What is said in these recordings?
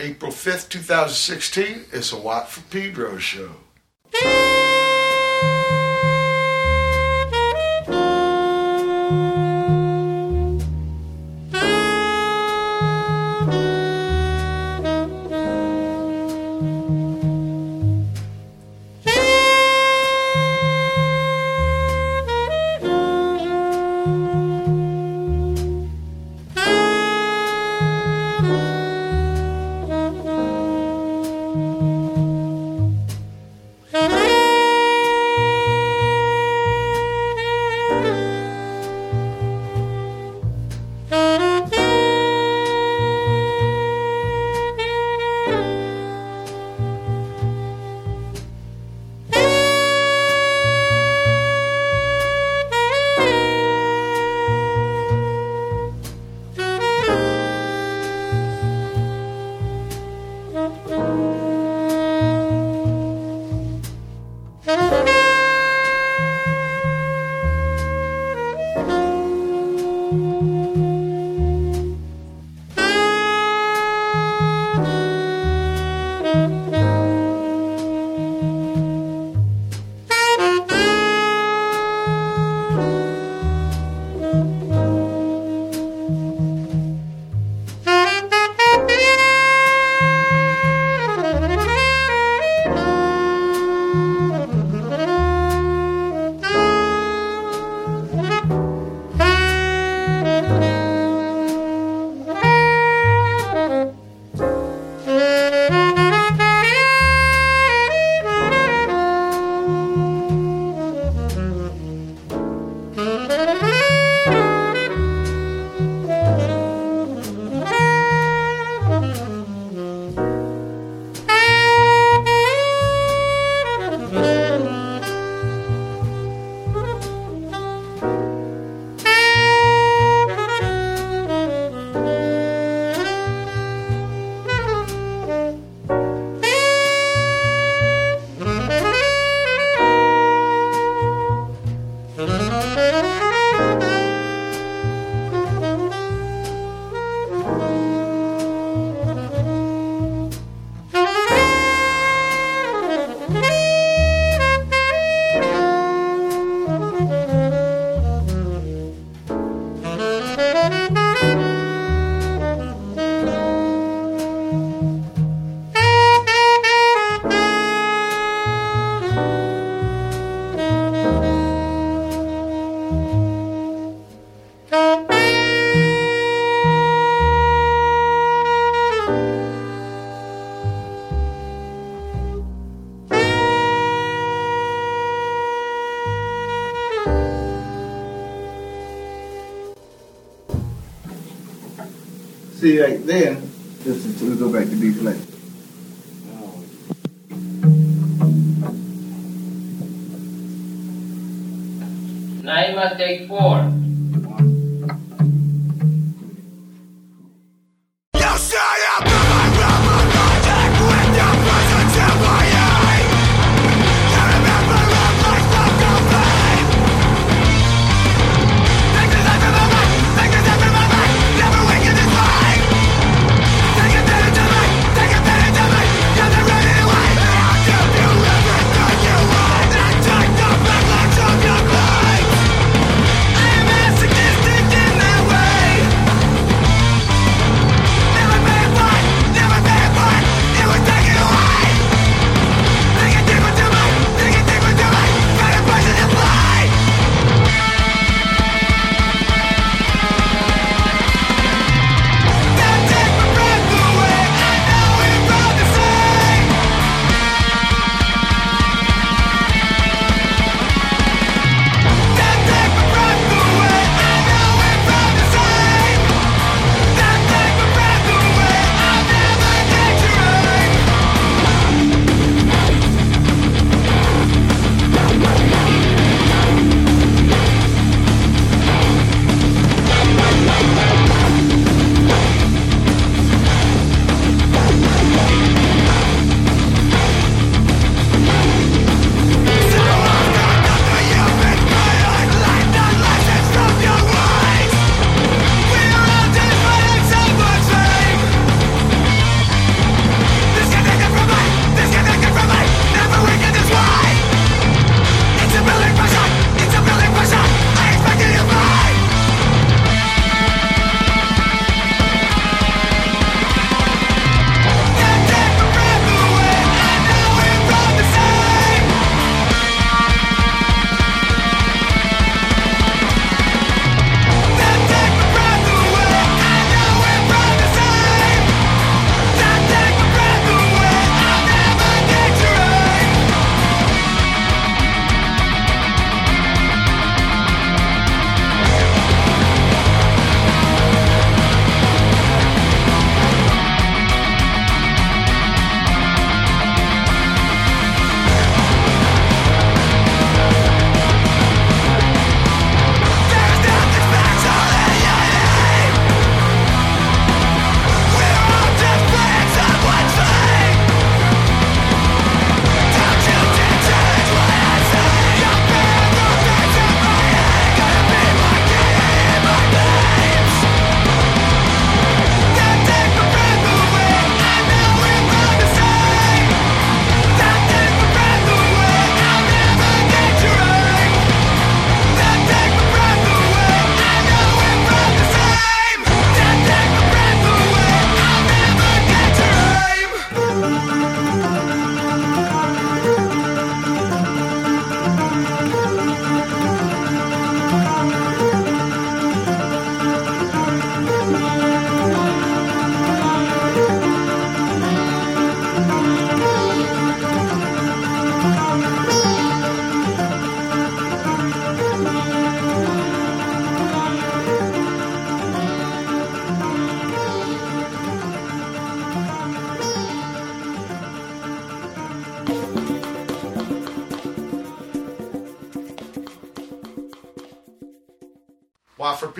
April 5th, 2016. It's a Watt for Pedro show.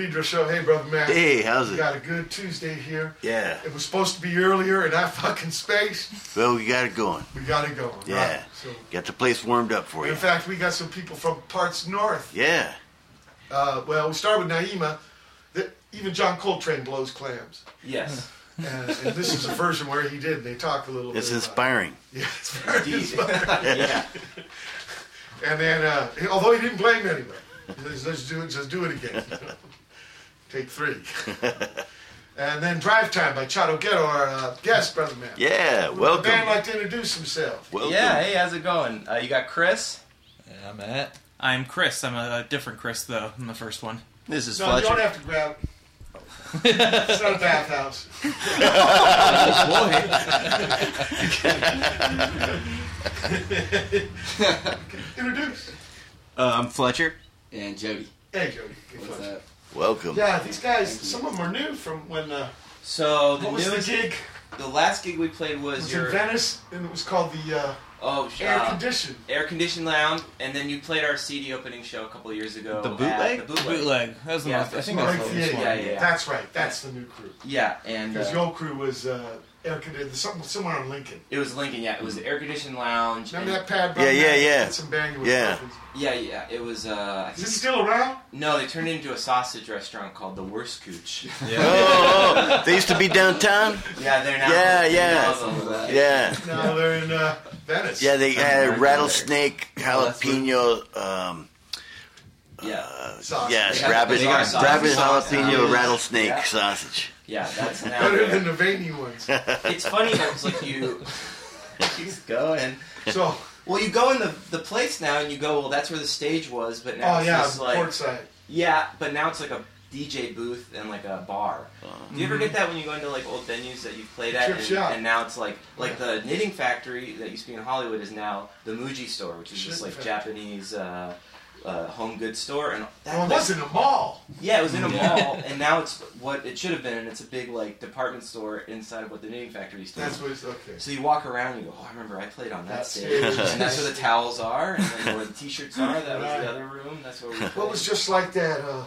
Pedro show. Hey, brother man. Hey, how's We it? got a good Tuesday here. Yeah. It was supposed to be earlier in that fucking space. Well, we got it going. We got it going. Yeah. Right. So, Got the place warmed up for you. in fact, we got some people from parts north. Yeah. Uh, well, we start with Naima. That even John Coltrane blows clams. Yes. And, and this is a version where he did. They talk a little It's bit. inspiring. About, yeah, it's very Indeed. inspiring. yeah. And then, uh, although he didn't blame anybody, he says, let's do it, just do it again. Take three. and then Drive Time by Chotto Ghetto, our uh, guest, Brother Man. Yeah. Would The Welcome. band like to introduce himself. Welcome. Yeah. Hey, how's it going? Uh, you got Chris. Yeah, I'm Matt. I'm Chris. I'm a, a different Chris though than the first one. This is Fletcher. No, you don't have to grab. it's not a bathhouse. Boy. Introduce. Uh, I'm Fletcher. And Jody. Hey, Jody. Good What's fun. up? Welcome. Yeah, these guys, some of them are new from when. Uh, So the what was the gig? the last gig we played was was your in Venice, and it was called the uh, oh Air uh, Condition. air conditioned lounge, and then you played our CD opening show a couple years ago. The bootleg? The bootleg. Bootleg. That was the Yeah, most. I that's think that's the the one. Yeah, yeah, yeah. That's right. That's the new crew. Yeah, and Because uh, the old crew was uh, air conditioned. Some, somewhere on Lincoln. it was Lincoln. Yeah, it was the air conditioned lounge. Remember and- that pad? Yeah, yeah, yeah. Did some banging Yeah. Perkins. Yeah, yeah. It was. Uh, Is it still around? no, they turned it into a sausage restaurant called the Wurstküche. Oh, oh, they used to be downtown. yeah, they're now. Yeah, yeah. now Some of the- that. Yeah. No, they're in uh, Venice. Yeah, they had Somewhere rattlesnake, jalapeno, um, Yeah, Sausage. yeah, They rabbit, they got sausage rabbit jalapeno Yeah. rattlesnake Yeah. sausage. Yeah. That's now. Better there. than the veiny ones. It's funny though. It's like you. Keeps going. So, Well, you go in the the place now, and you go, well, that's where the stage was, but now oh it's yeah, just like portside. yeah, but now it's like a DJ booth and like a bar. Do you ever get that when you go into like old venues that you've played at, Chip and, shop. and now it's like like the knitting factory that used to be in Hollywood is now the Muji store, which is just like factory. Japanese. Uh, uh, home goods store and that Well, place- was in a mall. yeah, it was in a mall, and now it's what it should have been, and it's a big like department store inside of what the knitting factory used to be. That's what it's okay. So you walk around and you go, oh, I remember I played on that stage. and that's where the towels are, and then where the t-shirts are, that was the other room. That's where we played. What was just like that? Uh,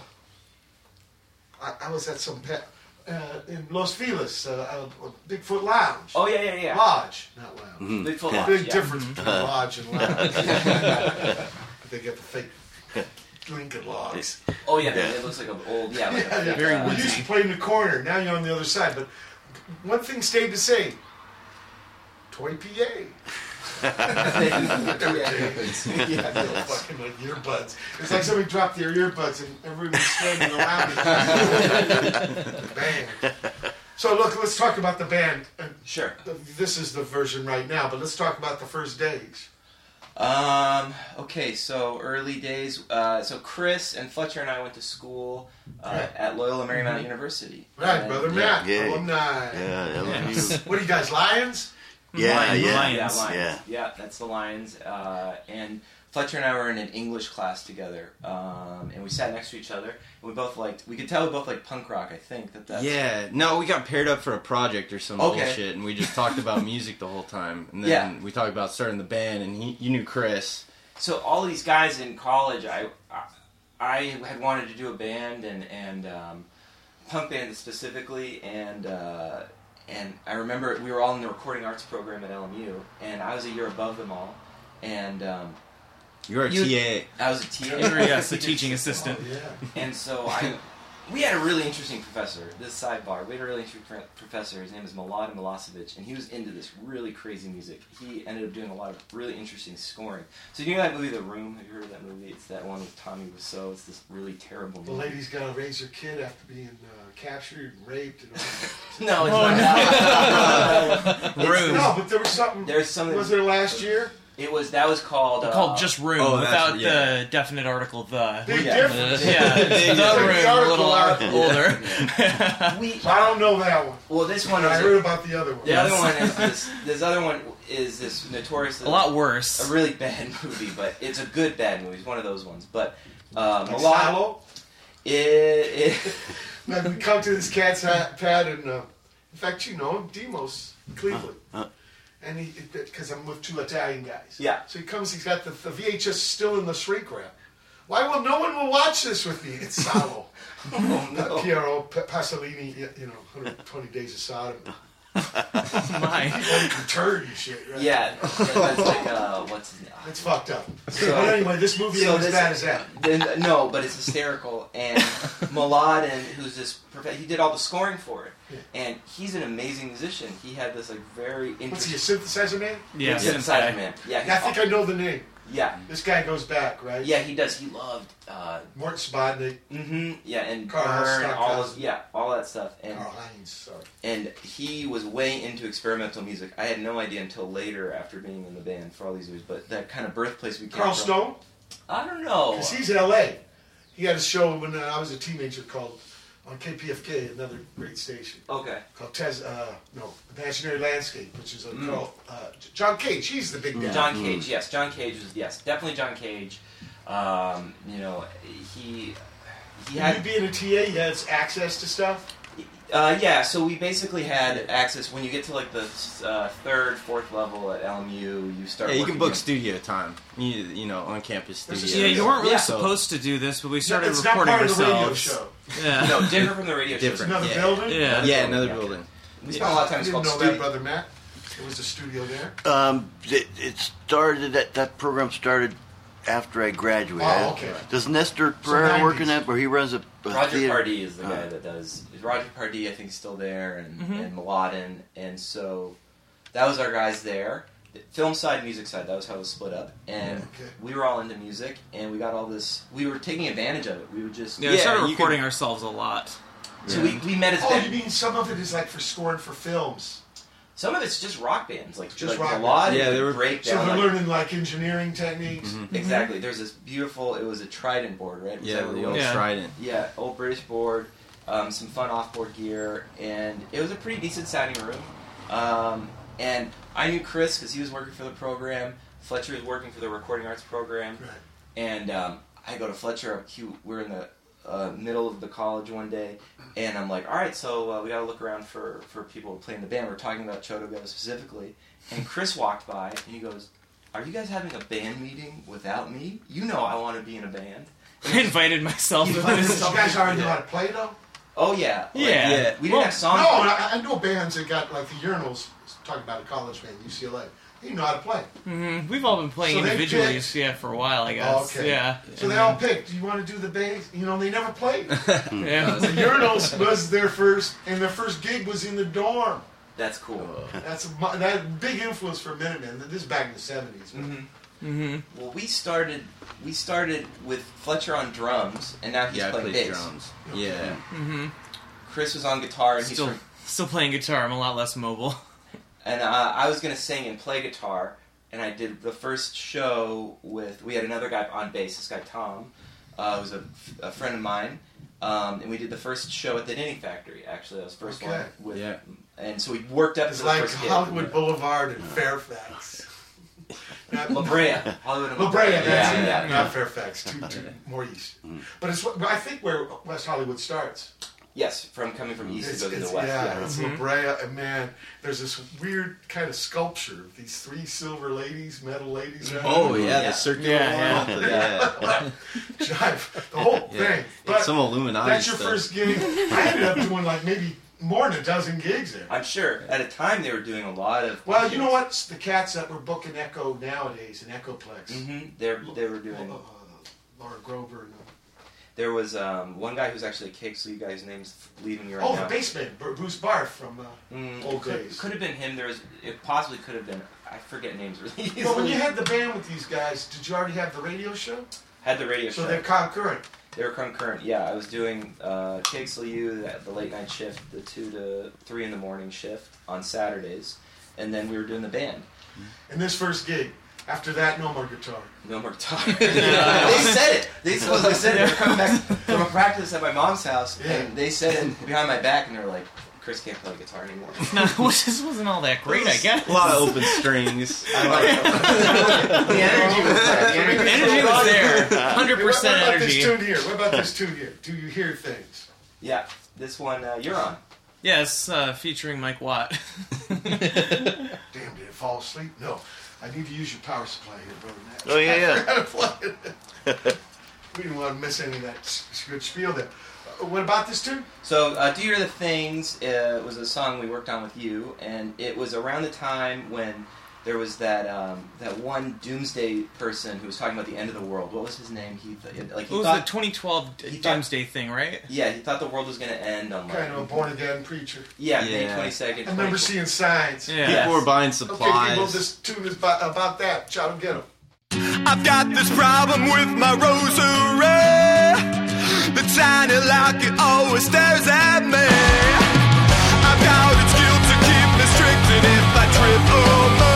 I, I was at some pet uh, in Los Feliz, uh, uh, Bigfoot Lounge. Oh, yeah, yeah, yeah. Lodge, not lounge. Mhm. Bigfoot Yeah. Lodge, Big yeah. difference between lodge and lounge. they get the fake Lincoln logs. Oh, yeah, Yeah. it looks like an old, yeah. Like Yeah, a, yeah. Very we used to play in the corner. Now you're on the other side. But one thing stayed the same. Toy PA. yeah, little fucking like earbuds. It's like somebody dropped their earbuds and everyone was standing around it. band. So look, let's talk about the band. Uh, Sure. This is the version right now, but let's talk about the first days. Um, okay, so early days. Uh, so Chris and Fletcher and I went to school uh, Right. at Loyola Marymount University. Right, And- brother yeah. Matt, Yeah. alumni. Yeah, that was Yes. What are you guys, Lions? Yeah, Lions, yeah. Lions. Yeah, Lions. Yeah. Yeah. that's the Lions. Uh, and Fletcher and I were in an English class together, um, and we sat next to each other. And we both liked. We could tell we both liked punk rock. I think that that's Yeah, no, we got paired up for a project or some Okay. bullshit, and we just talked about music the whole time. And then Yeah. we talked about starting the band, and he, you knew Chris. So all these guys in college, I, I, I had wanted to do a band and and um, punk band specifically, and uh, and I remember we were all in the recording arts program at LMU, and I was a year above them all, and um, You were a You- TA. I was a TA. yes, a teaching assistant. Oh, yeah. And so I, we had a really interesting professor. This sidebar, we had a really interesting professor. His name is Mladen Milicevic, and he was into this really crazy music. He ended up doing a lot of really interesting scoring. So do you know that movie, The Room? Have you heard of that movie? It's that one with Tommy Wiseau. It's this really terrible Movie. The lady's got to raise her kid after being uh, captured and raped. And all. No, it's Oh, not that. It's- Room. no, but there was something. There's something. Was there last year? It was that was called. Uh, Called just room Oh, without yeah. the definite article the. Big Yeah. difference. Yeah, the Take the room, a little article ar- older. We, I don't know that one. well, this one. I Is heard about the other one. the other one is this. This other one is this notoriously a lot worse. a really bad movie, but it's a good bad movie. It's one of those ones. But uh, Like Mladen, it, it Like we come to this cat's hat, pad, and uh, in fact, you know him, Demos Cleveland. And he, because I'm with two Italian guys. Yeah. So he comes, he's got the, the VHS still in the shrink wrap. Why will no one will watch this with me? It's Salo. Oh, no. Piero Pasolini, you know, 120 Days of Sodom. My. Turd and shit, right? Yeah, that's like, uh, what's his name? It's fucked up. So- but anyway, this movie So ain't as this- bad as that. Then- no, but it's hysterical. And Mladen, who's this, prof- he did all the scoring for it, and he's an amazing musician. He had this like very What's he, a interesting synthesizer man? Yeah, synthesizer man. Yeah, Yeah, I think I know the name. Yeah, This guy goes back, right? yeah. He does. He loved. Uh, Morton Subotnick, hmm yeah, and Carl all of, yeah, all that stuff. And Carl Hines, sorry. and he was way into experimental music. I had no idea until later after being in the band for all these years. But that kind of birthplace we came Carl from. Stone? I don't know. Because he's in L.A. He had a show when uh, I was a teenager called on KPFK, another great station, Okay. called Tez, uh, no, Imaginary Landscape, which is a Mm. girl, uh, John Cage. He's the big guy. John Cage, yes, John Cage was yes, definitely John Cage. Um, you know, he he You being a TA, he has access to stuff. Uh, yeah. So we basically had access when you get to like the uh, third, fourth level at LMU. You start. Yeah, you can book your- studio time. You, you know, on campus studio. Yeah, you weren't really Yeah. supposed to do this, but we started it's not recording part of the radio ourselves. show. Yeah. No, different from the radio shows. Different. Another Yeah. building. Yeah. Yeah, another Yeah. building. We spent a lot of time. I It's didn't called know studio. that, brother Matt. There was a studio there. Um, it, it started that that program started after I graduated. Oh, okay. Does Nestor So Pereira work in that, where he runs a, a Roger theater? Pardee is the guy Uh, that does. Roger Pardee, I think, is still there, and Mhm. and Mladen, and so that was our guys there. Film side, music side. That was how it was split up, and Okay. we were all into music, and we got all this. We were taking advantage of it. We would just Yeah, we started you recording ourselves a lot. So we, we met as Oh, band- you mean some of it is like for scoring for films? Some of it's just rock bands, like Just like rock a lot. bands. Yeah, they were- break So down. they're like- learning like engineering techniques. Mhm. exactly. There's this beautiful. It was a Trident board, right? Was Yeah, that what the it old was? Yeah. Trident. Yeah, old British board, um, some fun off-board gear, and it was a pretty decent sounding room. Um, and I knew Chris because he was working for the program. Fletcher was working for the recording arts program, Right. and um, I go to Fletcher. He, we're in the uh, middle of the college one day, and I'm like, "All right, so uh, we got to look around for for people to play in the band." We're talking about Chotto Ghetto specifically, and Chris walked by and he goes. Are you guys having a band meeting without me? You know I want to be in a band. I invited myself You to invited this. You guys already know how to play though? Oh yeah, Like, Yeah. Yeah. We didn't Well, have songs. No, I, I know bands that got like the urinals. Talking about a college band, UCLA. They know how to play. hmm We've all been playing So individually, picked- yeah, for a while, I guess. Oh, okay. Yeah. So they all picked. Do you want to do the bass? You know, they never played. Yeah. the urinals was their first, and their first gig was in the dorm. That's cool. That's a, that big influence for Minutemen. This is back in the seventies. hmm hmm Well, we started. We started with Fletcher on drums, and now he's Yeah, playing played bass. drums. Yeah. hmm Chris was on guitar, and he's from, still playing guitar. I'm a lot less mobile. and uh, I was gonna sing and play guitar, and I did the first show with. We had another guy on bass. This guy Tom, uh, who's a, a friend of mine. Um, and we did the first show at the Knitting Factory. Actually, that was the first Okay. one. With, Yeah. And so we worked up It's to like first gig. Hollywood Boulevard and Fairfax. Not- La Brea, Hollywood and La Brea, that's yeah, it. yeah, Not Fairfax, two, two more east. But it's I think where West Hollywood starts. Yes, from coming from east It's, to go to the west. yeah, Yeah, it's La Brea, and man, there's this weird kind of sculpture of these three silver ladies, metal ladies. right? Oh yeah, Yeah. the circular Yeah, one. Yeah. Jive, the whole Yeah. thing. But Some Illuminati that's your stuff. first gig. I ended up doing like maybe more than a dozen gigs there. I'm sure. At a time, they were doing a lot of. Well, you know what? The cats that were booking Echo nowadays in Echoplex. hmm They they were doing. Uh, Laura Grover. And, uh, There was um, one guy who's actually a KXLU guy. His name's leaving me right oh, now. the Bru- Bruce Barth from. Uh, Mm, old could, days. Could have been him. There was. It possibly could have been. I forget names really easily. well, when you had the band with these guys, did you already have the radio show? Had the radio So show. So they're concurrent. They were concurrent. Yeah, I was doing uh, Sleeve, the, the late night shift, the two to three in the morning shift on Saturdays, and then we were doing the band. And this first gig, after that, no more guitar. No more guitar. they said it. They supposedly said it. They were coming back from a practice at my mom's house, Yeah. and they said it behind my back, and they were like, "Chris can't play guitar anymore." no, which just wasn't all that great, I guess. A lot of open strings. I like the energy was there. The energy, Energy was there. Hundred Hey, what, what percent about this tune here? What about this tune here? Do you hear things? Yeah, this one uh, you're on. Yes, uh, featuring Mike Watt. Damn, did it fall asleep? No. I need to use your power supply here, brother. Matt. Oh, yeah, yeah. We didn't want to miss any of that good spiel there. Uh, what about this tune? So, uh, "Do You Hear the Things" uh, was a song we worked on with you, and it was around the time when there was that um, that one doomsday person who was talking about the end of the world. What was his name? He th- like he it was thought, the 2012 thought, doomsday thing, right? Yeah, he thought the world was going to end on like kind of a born again preacher. Yeah, yeah. May 22nd. I remember seeing signs. Yeah, yes. people were buying supplies. Okay, people, this tune is about, about that. Shout get him. I've got this problem with my rosary. The tiny always stares at me. I doubt it's guilt to keep if I trip oh, over.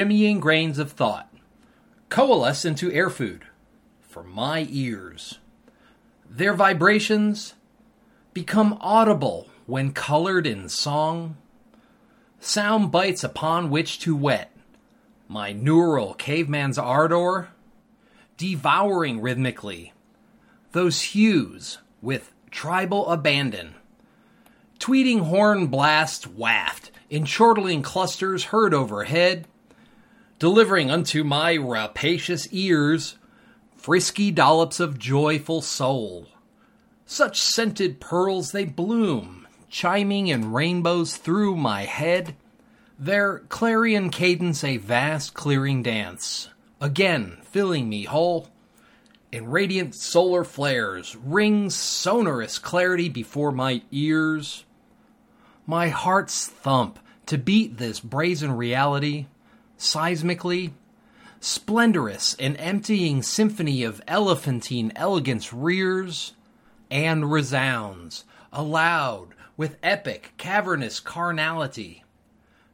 Shimmying grains of thought coalesce into air food for my ears. Their vibrations become audible when colored in song, sound bites upon which to whet my neural caveman's ardor, devouring rhythmically those hues with tribal abandon. Tweeting horn blasts waft in chortling clusters heard overhead, delivering unto my rapacious ears frisky dollops of joyful soul. Such scented pearls they bloom, chiming in rainbows through my head, their clarion cadence a vast clearing dance, again filling me whole. In radiant solar flares rings sonorous clarity before my ears. My heart's thump to beat this brazen reality, seismically, splendorous an emptying symphony of elephantine elegance rears and resounds aloud with epic cavernous carnality.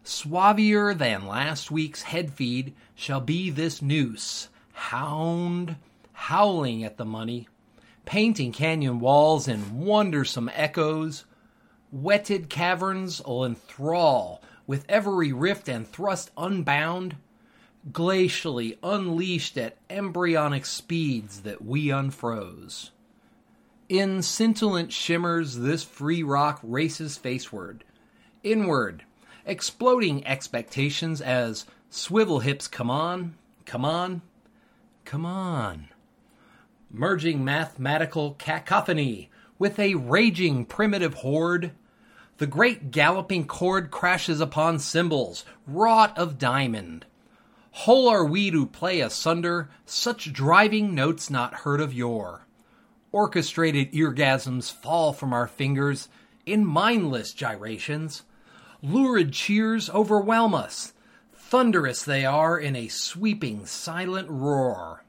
Suavier than last week's head feed shall be this noose, hound, howling at the money, painting canyon walls in wondersome echoes. Wetted caverns will enthrall with every rift and thrust unbound, glacially unleashed at embryonic speeds that we unfroze. In scintillant shimmers, this free rock races faceward, inward, exploding expectations as swivel hips come on, come on, come on. Merging mathematical cacophony with a raging primitive horde, the great galloping chord crashes upon cymbals wrought of diamond. Whole are we to play asunder such driving notes not heard of yore. Orchestrated eargasms fall from our fingers in mindless gyrations. Lurid cheers overwhelm us. Thunderous they are in a sweeping, silent roar.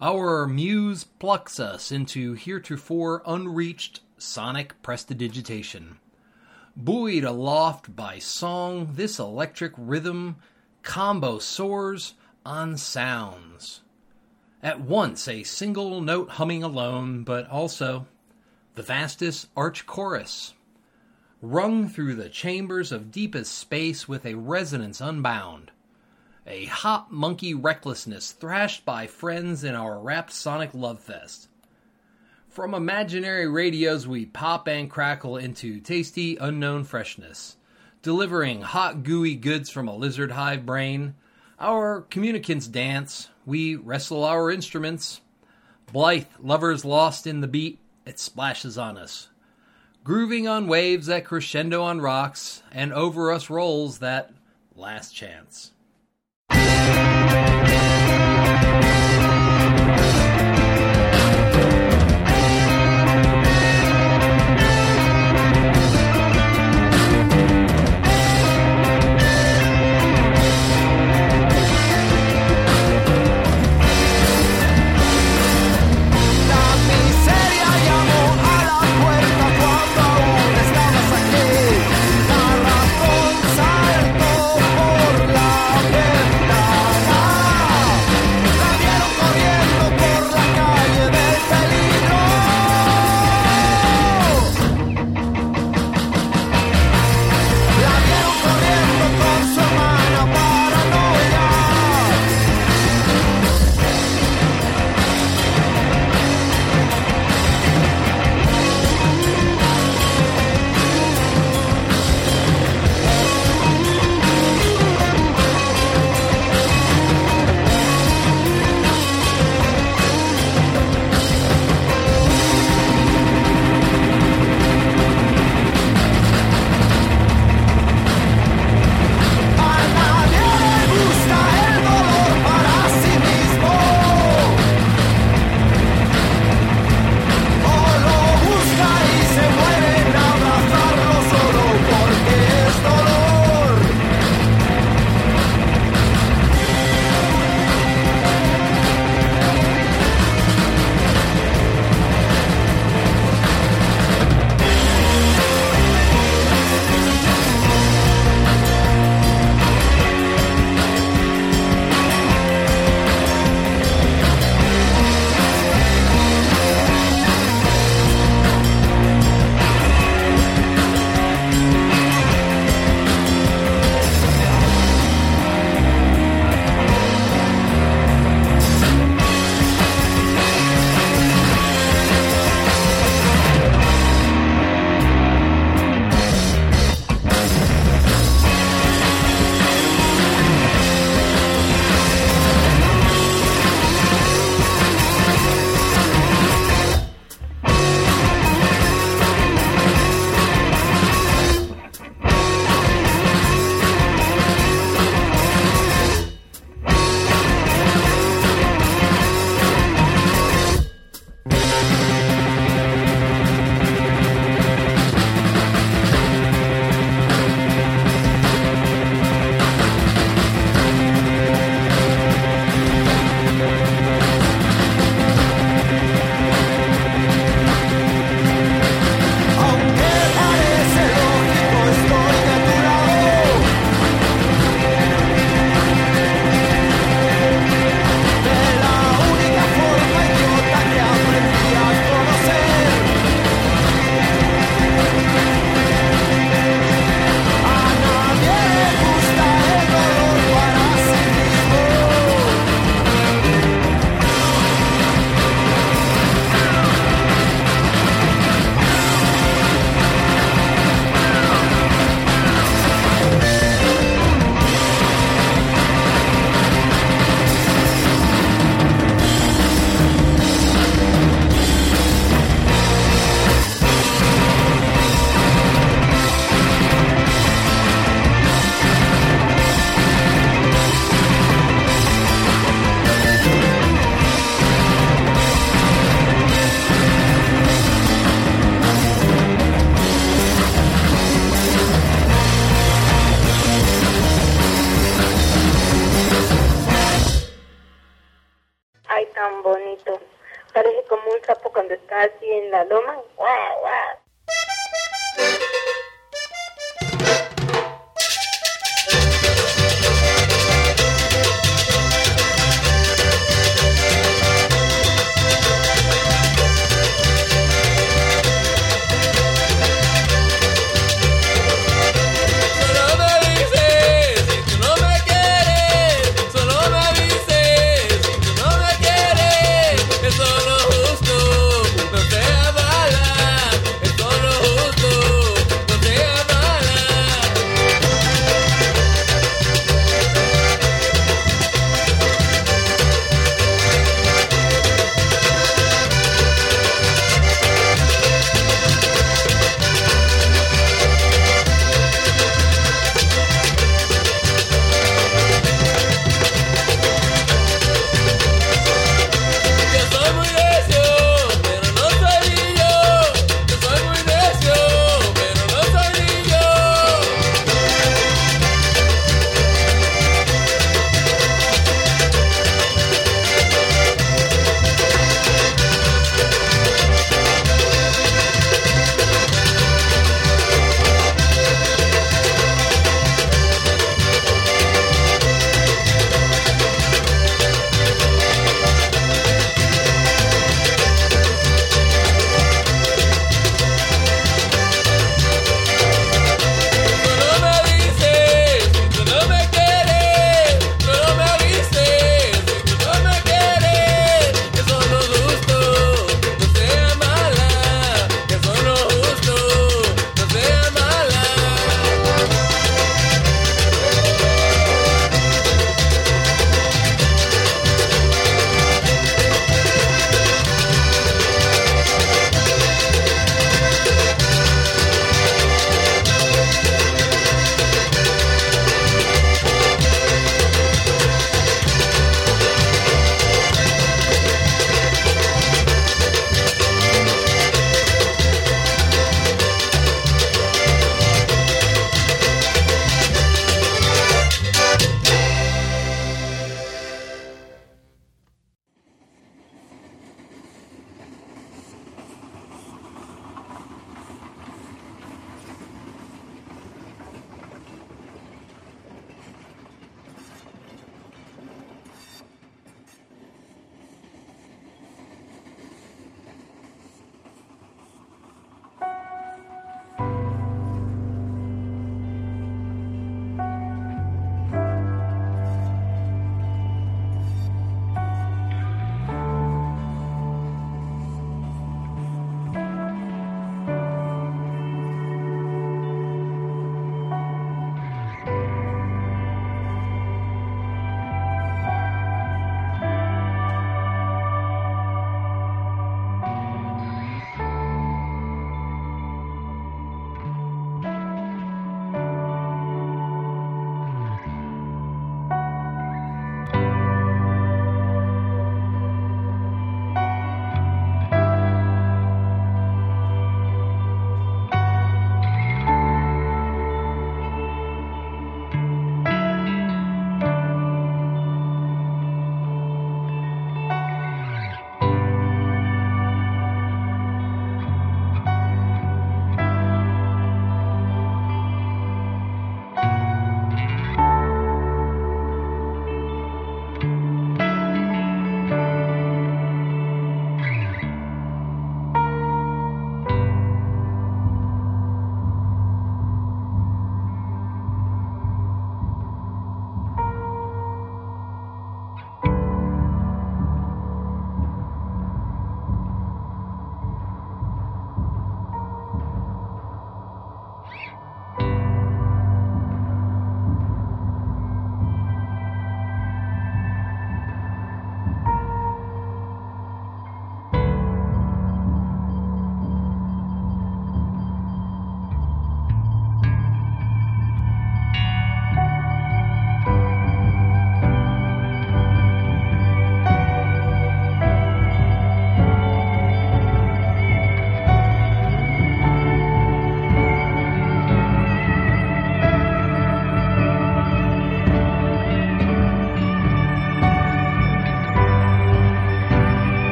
Our muse plucks us into heretofore unreached sonic prestidigitation. Buoyed aloft by song, this electric rhythm combo soars on sounds. At once a single note humming alone, but also the vastest arch chorus, rung through the chambers of deepest space with a resonance unbound. A hop monkey recklessness thrashed by friends in our rapt sonic love fest. From imaginary radios, we pop and crackle into tasty, unknown freshness, delivering hot, gooey goods from a lizard hive brain. Our communicants dance, we wrestle our instruments. Blithe, lovers lost in the beat, it splashes on us. Grooving on waves that crescendo on rocks, and over us rolls that last chance.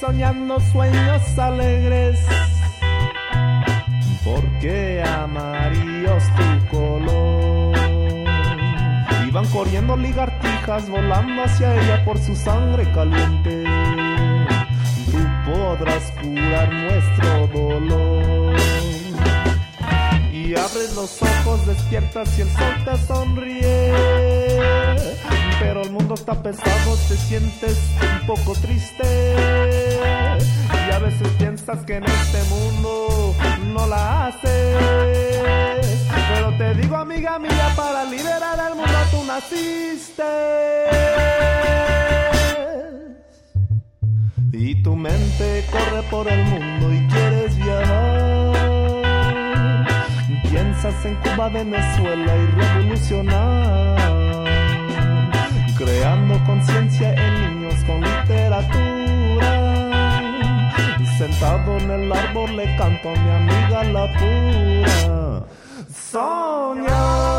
Soñando sueños alegres. Porque amarillo es tu color. Iban corriendo ligartijas volando hacia ella por su sangre caliente. Tú podrás curar nuestro dolor. Y abres los ojos, despiertas y el sol te sonríe. Pero el mundo está pesado, te sientes un poco triste. Y a veces piensas que en este mundo no la haces. Pero te digo, amiga mía, para liberar al mundo tú naciste. Y tu mente corre por el mundo y quieres viajar. Piensas en Cuba, Venezuela y revolucionar. Creando conciencia en niños con literatura. Sentado en el árbol le canto a mi amiga la pura. Soñar.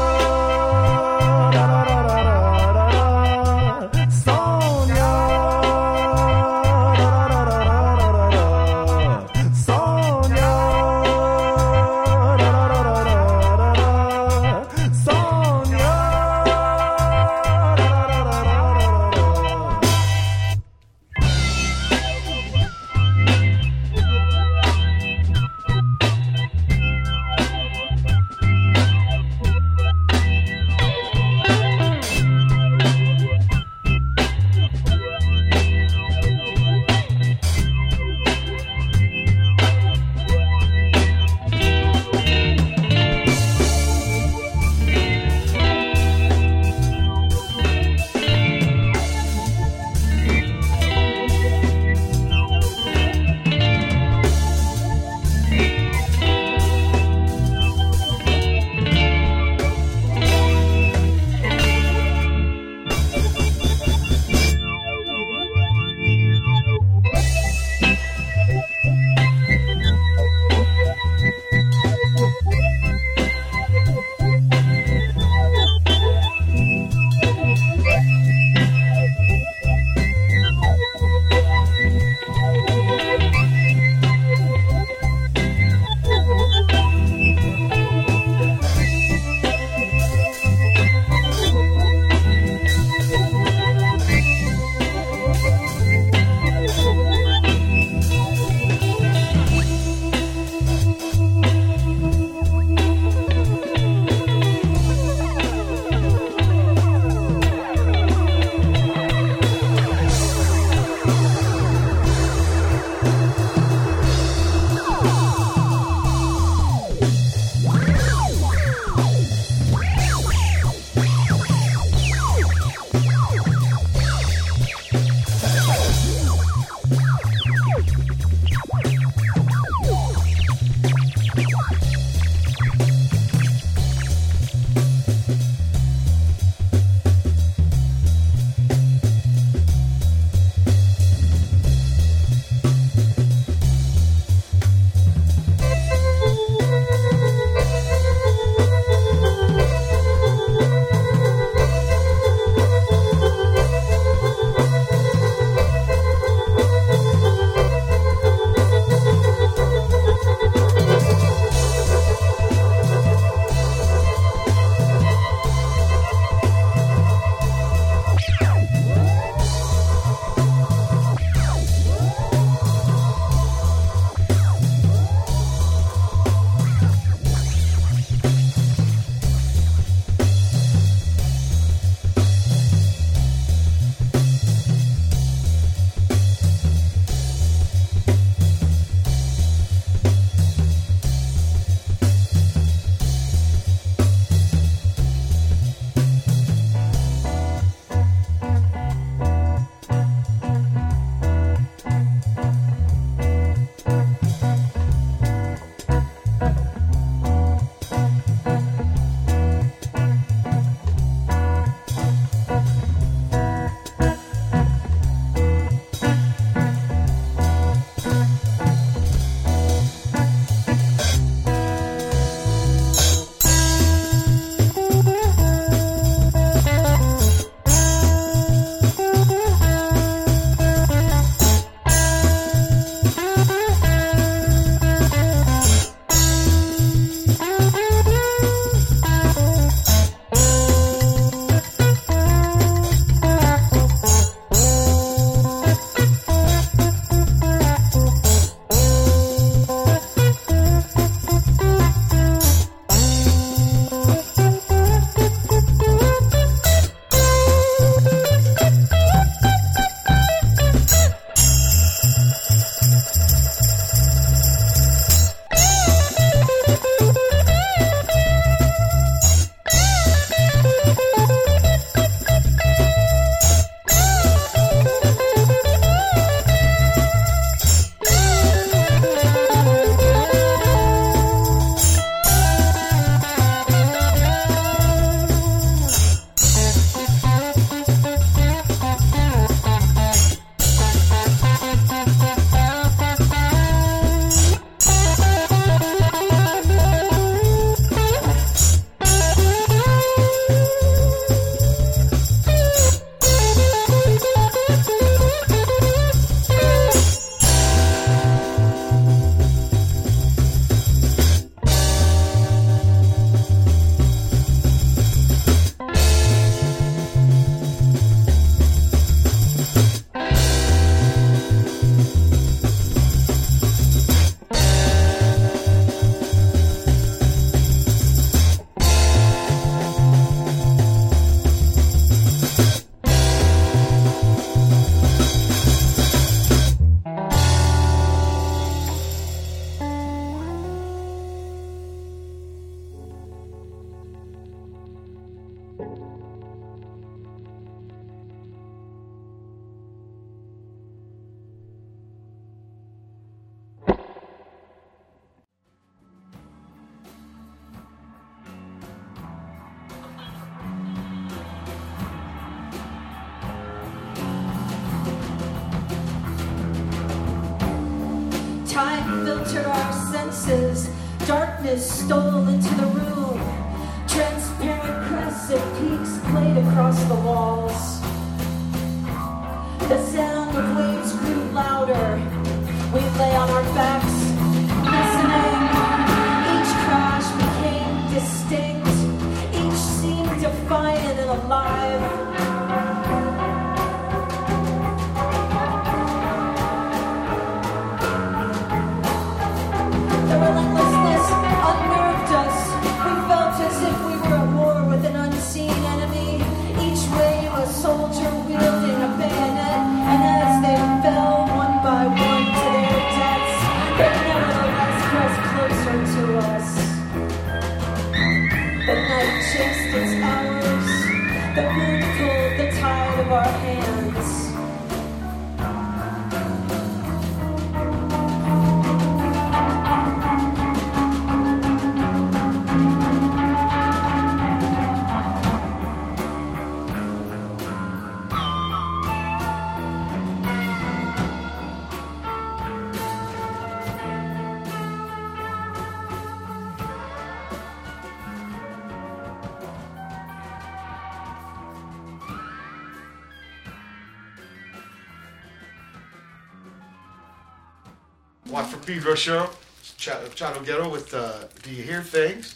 For Pedro show. Ch- Chotto Ghetto with uh, Do You Hear Things?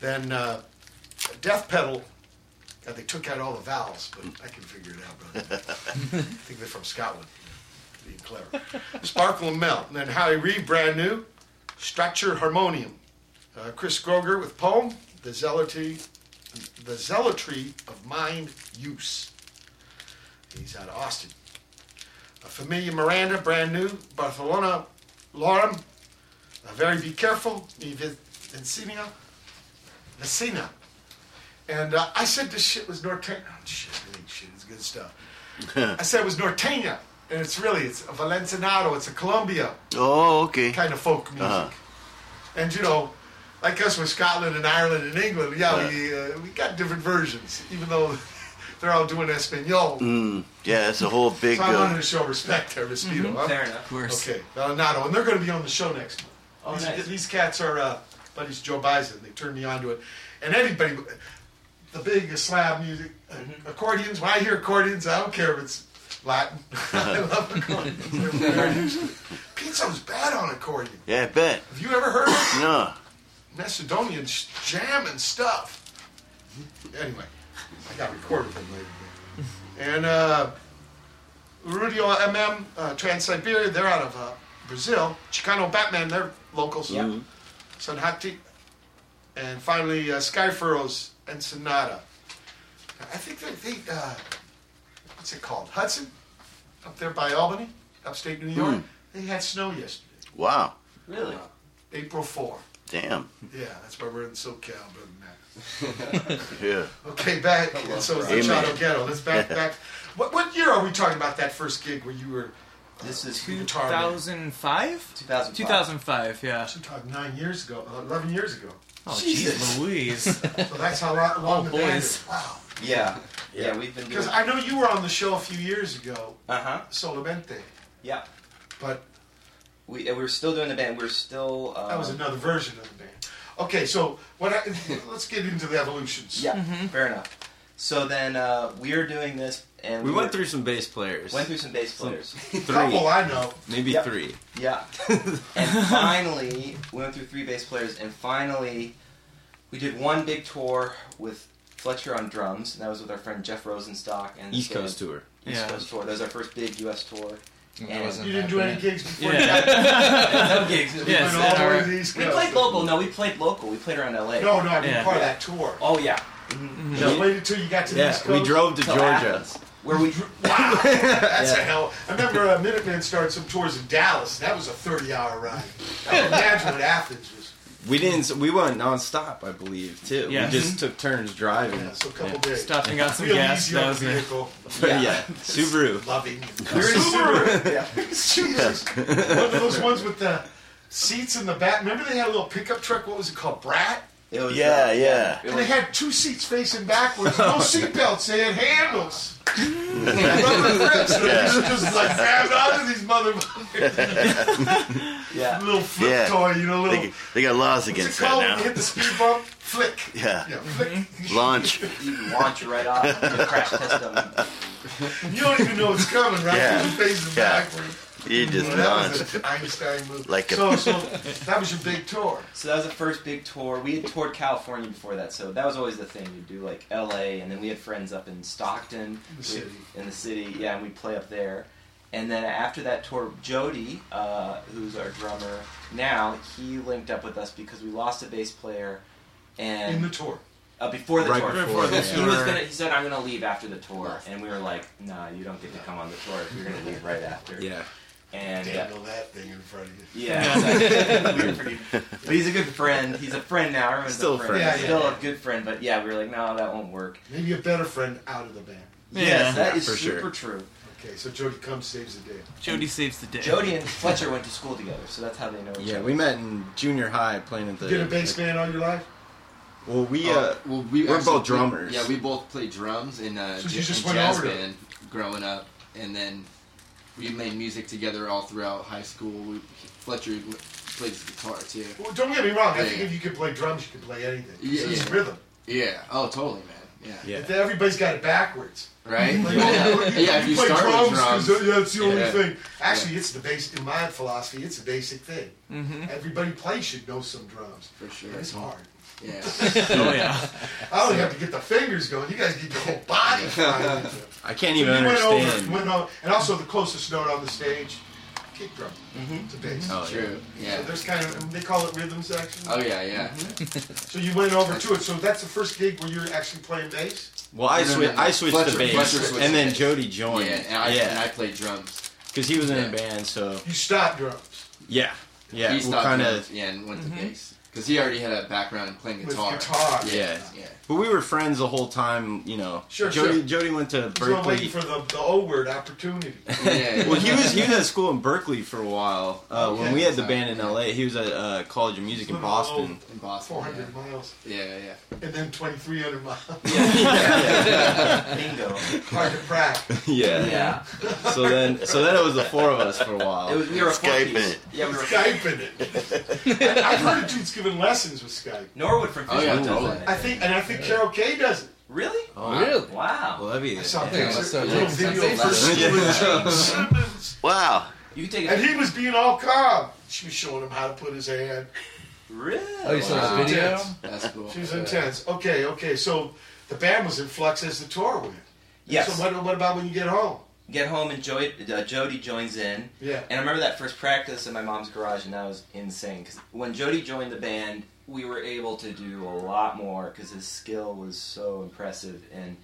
Then uh, Death Pedal. God, they took out all the vowels, but I can figure it out, brother. I think they're from Scotland. Being clever. Sparkle and Melt. And then Howie Reeve, brand new. Strachur Harmonium. Uh, Chris Scroger with Poem. The Zealotry, the Zealotry of Mind Use. He's out of Austin. A Familea Miranda, brand new. Barcelona Lorem. Uh, very be careful. Mi vi- Vincina. Vicina. And uh, I said this shit was Norteña. Oh, shit, it ain't shit. It's good stuff. I said it was Norteña. And it's really, it's a Valencinado. It's a Colombia Oh, okay. kind of folk music. Uh-huh. And you know, like us with Scotland and Ireland and England, yeah, we, uh, we got different versions, even though they're all doing Espanol. Mm, yeah, it's a whole big. So I wanted Uh, to show respect there, Mosquito. huh? Fair enough. Of course. Okay, Vallenato, and they're going to be on the show next month. Oh, these, nice. these cats are uh, buddies Joe Bison. They turned me on to it, and anybody, the big slab music, uh, Mm-hmm. accordions. When I hear accordions, I don't care if it's Latin. I love accordions. They're very used it. Pizzo's bad on accordion. yeah, I bet. Have you ever heard of it? No. Macedonian jam and stuff? Anyway, I got recorded them later. And uh, Ruido MM, uh, Transiberia, they're out of uh, Brazil. Chicano Batman, they're locals. Yep. Mhm. Sanhati. And finally, uh, Sky Furrows Ensenada. I think they, they uh, what's it called? Hudson? Up there by Albany, upstate New York. Hmm. They had snow yesterday. Wow. Really? April 4. Damn. Yeah, that's why we're in SoCal, brother Matt. Yeah. Okay, back. And so it's the Amen. Chotto Ghetto. Let's back back. What, what year are we talking about that first gig where you were This is the guitar man? 2005? 2005. 2005, yeah. I'm talking nine years ago, uh, 11 years ago. Oh, Jesus. jeez Louise. So that's how lo- long Oh, the band is. Wow. Yeah. Yeah, we've been doing. Because I know you were on the show a few years ago, Uh huh. Solamente, Yeah. but We uh, we were still doing the band. We are still. Uh, that was another version of the band. Okay, so what? I, let's get into the evolutions. Yeah. Fair enough. So then uh, we are doing this, and We were- went through some bass players. went through some bass players. Couple three, I know. maybe Yep. three. Yeah. and finally, we went through three bass players, and finally, we did one big tour with Fletcher on drums, and that was with our friend Jeff Rosenstock and East Coast band, tour. East Yeah. Coast tour. That was our first big U.S. tour. That And- wasn't You didn't do any gigs before Yeah. that? no gigs. You Yes, went all the way our- to the East We played local. No, we played local. We played around L.A. No, no, I mean Yeah. part of that tour. Oh yeah. You waited till you got to the Yeah, East Coast. we drove to Till Georgia. Athens, where we. Wow, that's Yeah. a hell. I remember uh, Minutemen started some tours in Dallas. That was a 30-hour ride. I can imagine what Athens was. We didn't. We went nonstop, I believe, too. Yeah. We just took turns driving. Yeah, so a couple Yeah. days. Stopped and got some Real gas. That was vehicle. yeah. Subaru. Loving. We were in Subaru. Yeah. Jesus. One of those ones with the seats in the back. Remember they had a little pickup truck? What was it called? Brat? It was, Yeah, uh, yeah. And they had two seats facing backwards. No seatbelts. They had handles. Rubber grips. And they used to just like grab onto these mother. Yeah. Little flip Yeah. toy, you know, little. They, they got laws against it that called? now. Hit the speed bump, flick. Yeah. Yeah, flick. Launch. You can launch right off. You crash test them. You don't even know it's coming, right? Yeah. You're facing Yeah. backward. You just Well, that was an Einstein move. Like a- so, so that was your big tour. So that was the first big tour. We had toured California before that, so that was always the thing. You'd do like L.A. and then we had friends up in Stockton, The city. We- in the city. Yeah, and we'd play up there. And then after that tour, Jody, uh, who's our drummer now, he linked up with us because we lost a bass player. And In the tour. uh, before the Right tour. before the He was tour. gonna. He said, "I'm gonna leave after the tour," and we were like, "Nah, you don't get to come on the tour. If you're gonna leave right after." Yeah. And uh, that thing in front of you. yeah, exactly. we were pretty. But he's a good friend. He's a friend now. Everyone's Still a a friend. friend. Yeah, He's yeah, still yeah. a good friend. But yeah, we were like, no, that won't work. Maybe a better friend out of the band. Yes, that Yeah, is for super sure. true. Okay, so Jody comes, saves the day. Jody saves the day. Jody and Fletcher went to school together, so that's how they know each Yeah, other. Yeah, we met in junior high playing at the. You been a bass man all your life? Well, we uh, Oh, well, we we're both played- drummers. yeah, we both played drums in a So j- just in jazz band growing up, and then we made music together all throughout high school. We, Fletcher l- plays guitar too. Well, don't get me wrong. I Yeah, think yeah. if you can play drums, you can play anything. Yeah, it's yeah. rhythm. Yeah. Oh, totally, man. Yeah. yeah. Everybody's got it backwards. Right. Like, yeah. oh, you, yeah. If you play start drums, with 'cause, drums, uh, yeah, it's the only Yeah. thing. Actually, it's the base. In my philosophy, it's a basic thing. Mm-hmm. Everybody plays should know some drums. for sure. It's hard. Yeah. Oh yeah. I only have to get the fingers going. You guys get your whole body. flying. I can't So even you went over, went over, and also the closest note on the stage, kick drum Mhm. to bass. Oh, true. yeah. True. So there's kind of they call it rhythm section. Oh yeah. Yeah. So you went over to it. So that's the first gig where you're actually playing bass. Well, I No, no, switched. no, no. I switched Fletcher- to bass, Fletcher switched and then. Jody joined. Yeah. And I, yeah, and I played drums. because he was in Yeah. a band. So You stopped drums yeah, yeah. he we stopped kind of. yeah, and went to bass because he already had a background in playing with guitar. guitar. Yeah. Yeah. But we were friends the whole time. You know. Sure, Jody. sure. Jody went to So I'm Berklee. waiting for the, the O word opportunity. Yeah. well, he was he was at school in Berklee for a while. Uh, when we had the band in L.A., he was at uh, College of Music in Boston. in Boston. 400 miles, Yeah. Yeah. and then 2,300 miles. Yeah, Bingo. Hard to crack. yeah. Yeah. So then, so then it was the four of us for a while. It was, we were Skyping it. Yeah, we were. Skyping it. I, I've heard dudes giving lessons with Skype. Norwood from Oh, Fisher yeah, does totally. that. I think, and I think Carol Kaye does it. Really? Oh, Really? Wow. Well, that'd be. I saw yeah. pictures, so a little yeah, video for school Yeah. Gene Simmons. Wow. You can take a And he was being all calm. She was showing him how to put his hand. really. Oh, you saw Wow. the video? Intense. That's cool. She was intense. Okay, okay. So the band was in flux as the tour went. Yes. So what, what about when you get home? Get home and Joy, uh, Jody joins in. Yeah. And I remember that first practice in my mom's garage, and that was insane. Because when Jody joined the band, we were able to do a lot more because his skill was so impressive, and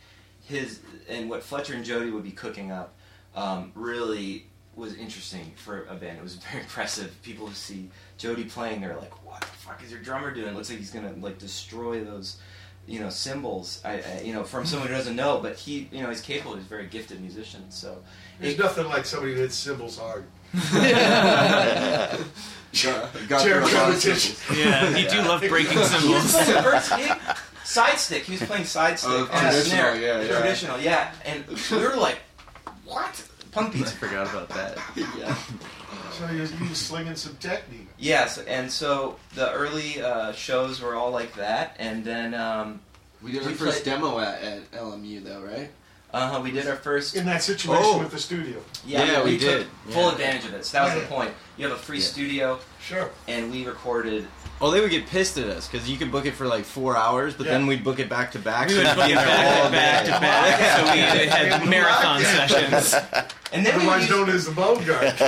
his and what Fletcher and Jody would be cooking up um, really was interesting for a band. It was very impressive. People who see Jody playing, they're like, "What the fuck is your drummer doing? Looks like he's gonna like destroy those." You know cymbals. I, I you know from someone who doesn't know, but he you know he's capable. He's a very gifted musician. So There's nothing like somebody who hits cymbals hard. Got, got Chair through a lot of competition. cymbals. Yeah, you do love breaking He was cymbals. playing the first gig, side stick. He was playing side stick Oh, on a traditional, snare. yeah, yeah. Traditional, yeah. And we were like, what? Punk I beats. forgot about that. yeah. So he was, he was slinging some technique. Yes, and so the early uh, shows were all like that, and then um, We did our We first played- demo at, at LMU though, right? uh, huh. we did our first. In that situation Oh. with the studio. Yeah, we took did. full Yeah. advantage of it. So that was Yeah. the point. You have a free Yeah. studio, Sure. and we recorded. Oh, they would get pissed at us because you could book it for like four hours, but Yeah. then we'd book it back to back. We so would we'd book it in back, back to back, so we had marathon sessions. And then we would Otherwise known as the Bogart.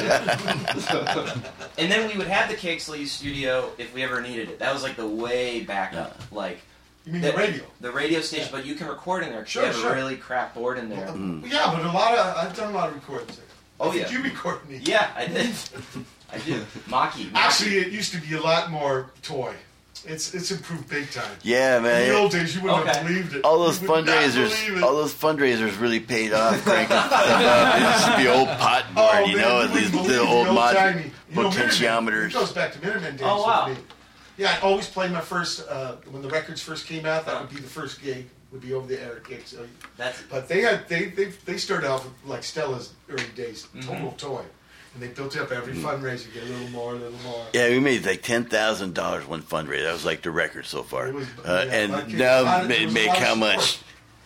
and then we would have the KXLU studio if we ever needed it. That was like the way backup, like You mean the the radio? The radio station, but you can record in there. 'cause Sure, you have sure. a really crap board in there. Mm. Yeah, but a lot of I've done a lot of recordings there. Oh I think yeah, you recorded me. yeah, I did. I did. Maki. Maki. Actually, it used to be a lot more toy. It's it's improved big time. Yeah, man. In the man. old days, you wouldn't have believed it. All those You would not believe fundraisers, all those fundraisers really paid off. Cranking stuff up. It used to be old pot board, Oh, you man, know, you wouldn't these little the old mod old-timey- you know, Minutemen- potentiometers. It goes back to Minutemen days. Oh, wow. Yeah, I always played my first uh, when the records first came out. That would be the first gig. Would be over the air gigs. So, That's but they had they they they started off with like Stella's early days, Mm-hmm. total toy. And they built up every fundraiser, get a little more, a little more. Yeah, we made like ten thousand dollars one fundraiser. That was like the record so far. Was- uh, yeah, and like it- a now lot of- ma- there was a make how much?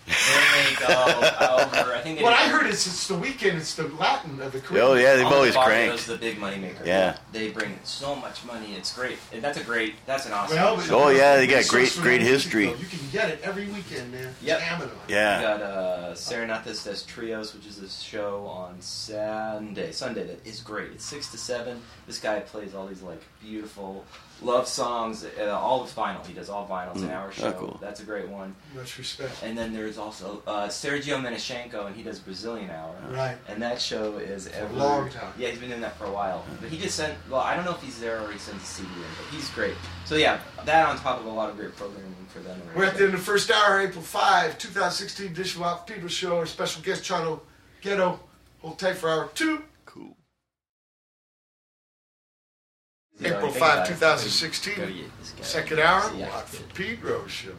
They make uh, over. I think they What I heard is it's the weekend, it's the Latin of the Caribbean. Oh yeah, they've always Barrio's cranked. the big moneymaker. Yeah. They bring so much money. It's great. And that's a great. That's an awesome. Well, but- Oh, yeah, they got great- great history. You can get it every weekend, man. Yep. Jam it on. Yeah. We got uh, Serenatas does Trios, which is a show on Sunday. Sunday that is great. It's six to seven. This guy plays all these like beautiful love songs. Uh, all with vinyl. He does all vinyls It's an Mm. hour Oh, show. cool. That's a great one. Much respect. And then there's also uh, Sergio Meneshenko, and he does Brazilian Hour. Right. And that show is a every long time. Yeah, he's been doing that for a while. But he just sent. Well, I don't know if he's there or he sent a CD in, but he's great. So yeah, that on top of a lot of great programming for them. We're at the end of the first hour, April 5, 2016 edition of People Show. Our special guest, Chotto Ghetto. Hold tight for hour two. April 5, 2016. Second hour, for Pete Rose Show.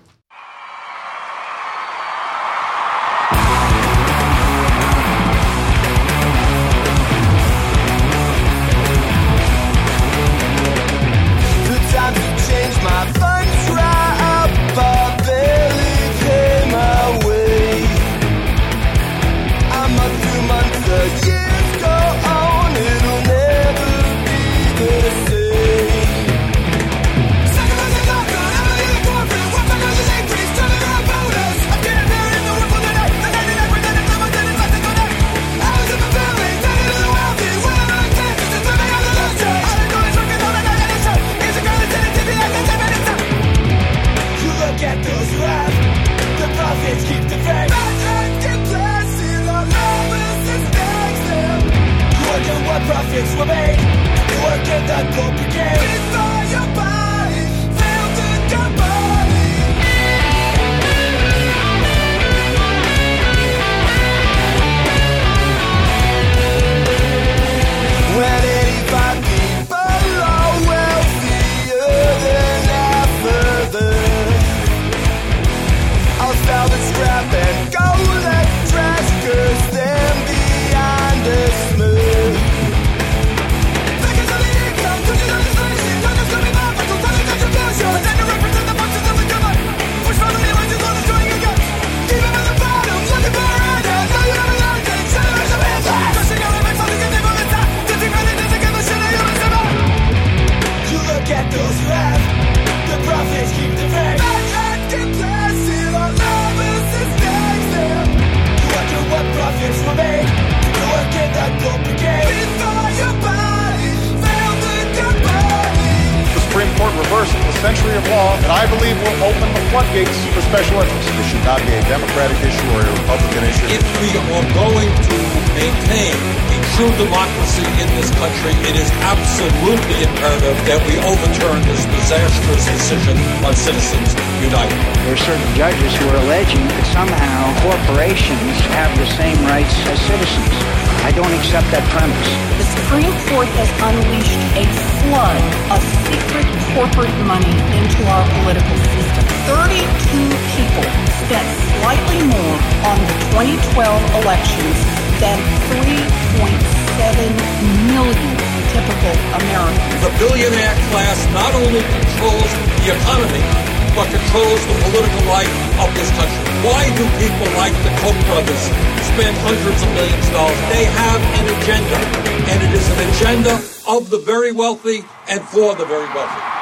Spend hundreds of millions of dollars? They have an agenda, and it is an agenda of the very wealthy and for the very wealthy.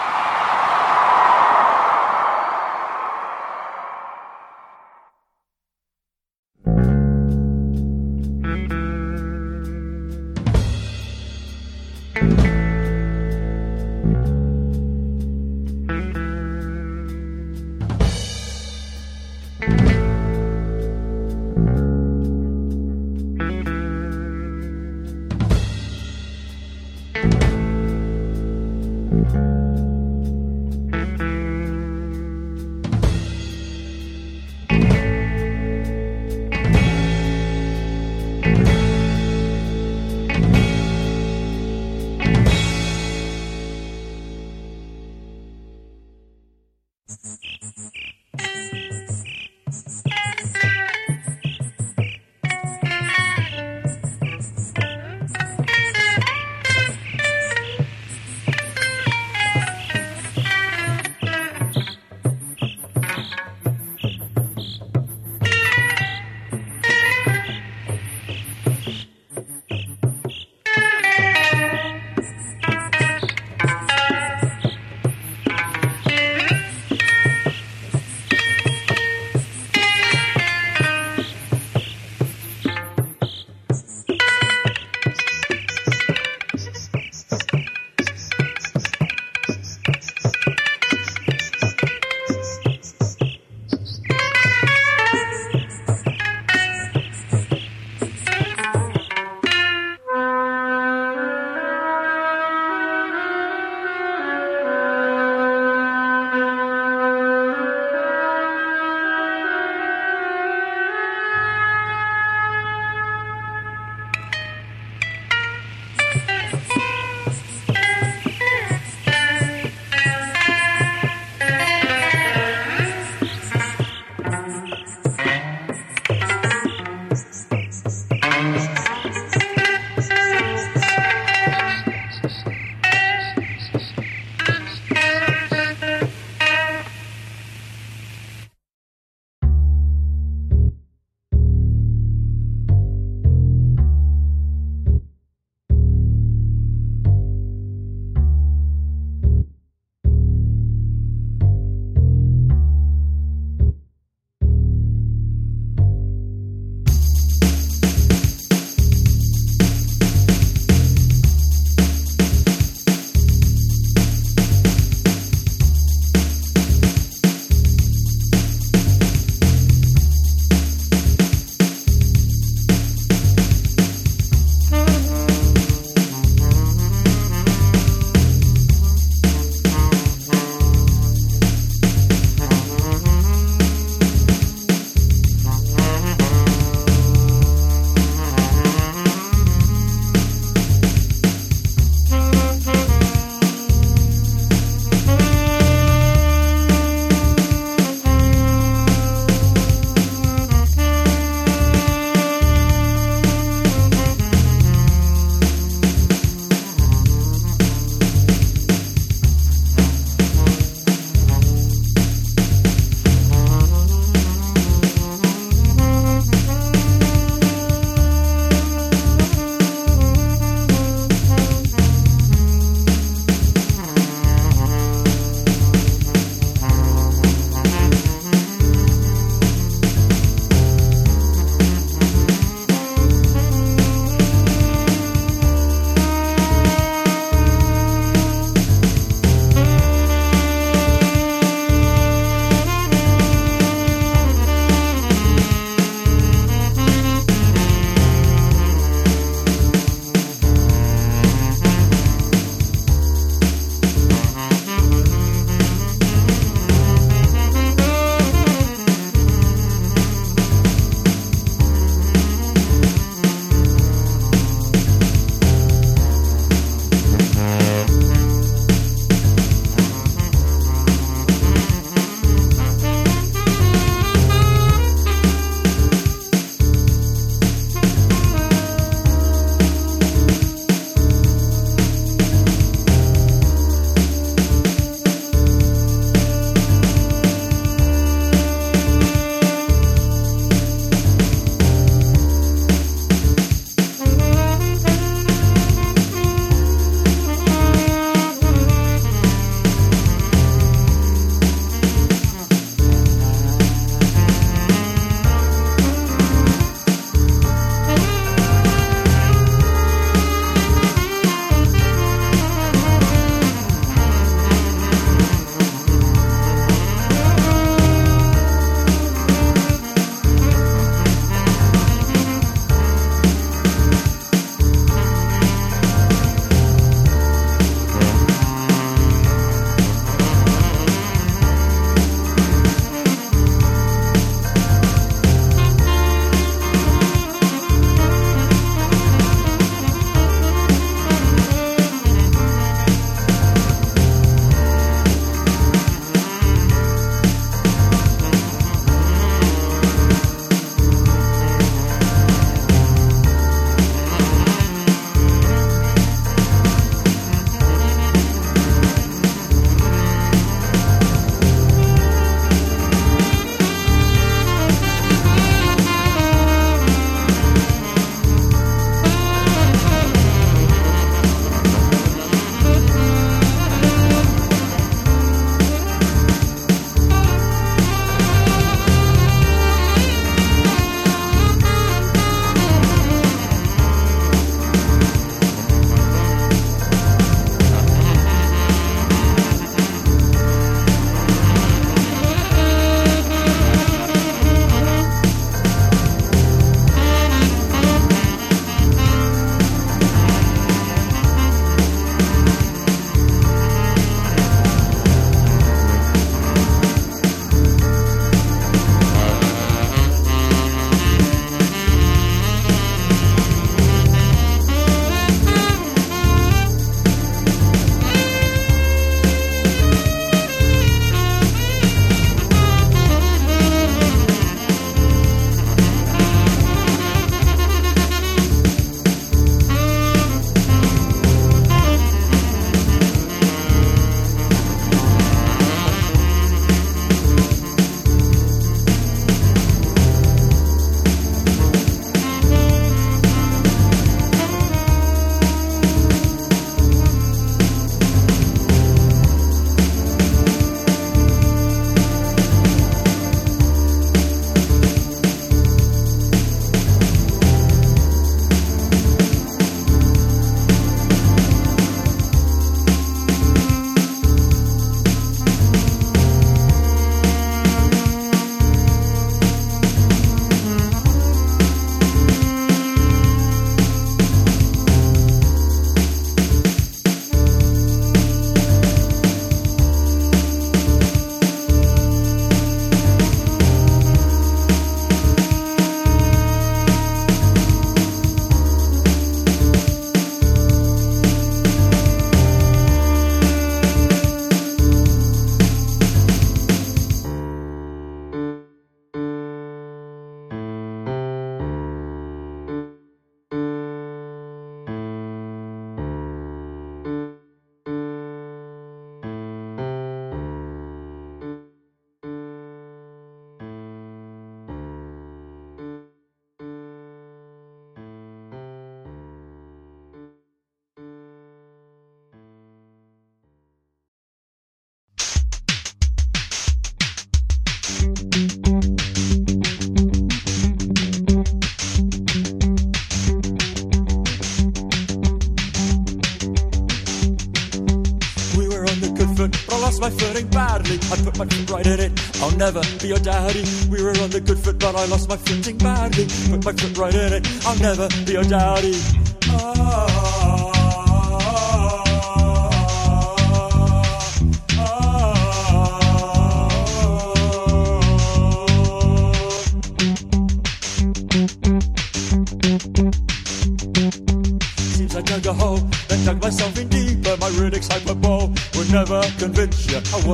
My footing badly. I put my foot right in it. I'll never be your daddy. We were on the good foot, but I lost my footing badly. Put my foot right in it. I'll never be your daddy.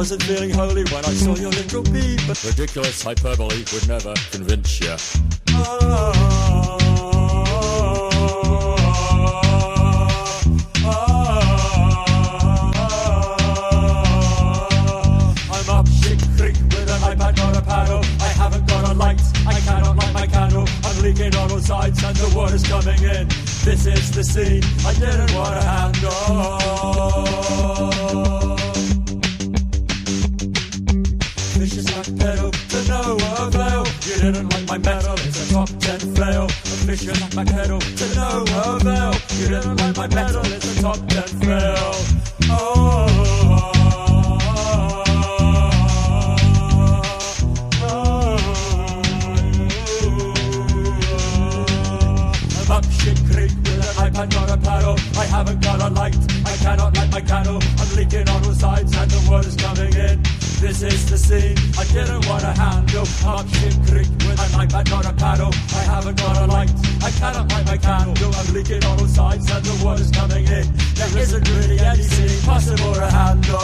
Wasn't feeling holy when I saw your little peep. But ridiculous hyperbole would never convince you. I'm up shit creek with an iPad, not a paddle. I haven't got a light, I cannot light my candle. I'm leaking on all sides and the water's coming in. This is the scene I didn't want to handle. Flail. A vicious back pedal to no avail. You didn't like my metal, it's a top ten fail. Oh I'm not a paddle. I haven't got a light, I cannot light my candle. I'm leaking on all sides and the water's coming in. This is the scene I didn't want to handle. I'm up shit creek with an iPad, not a paddle. I haven't got a light, I cannot light my candle. I'm leaking on all sides and the water's coming in. There isn't really anything possible to handle.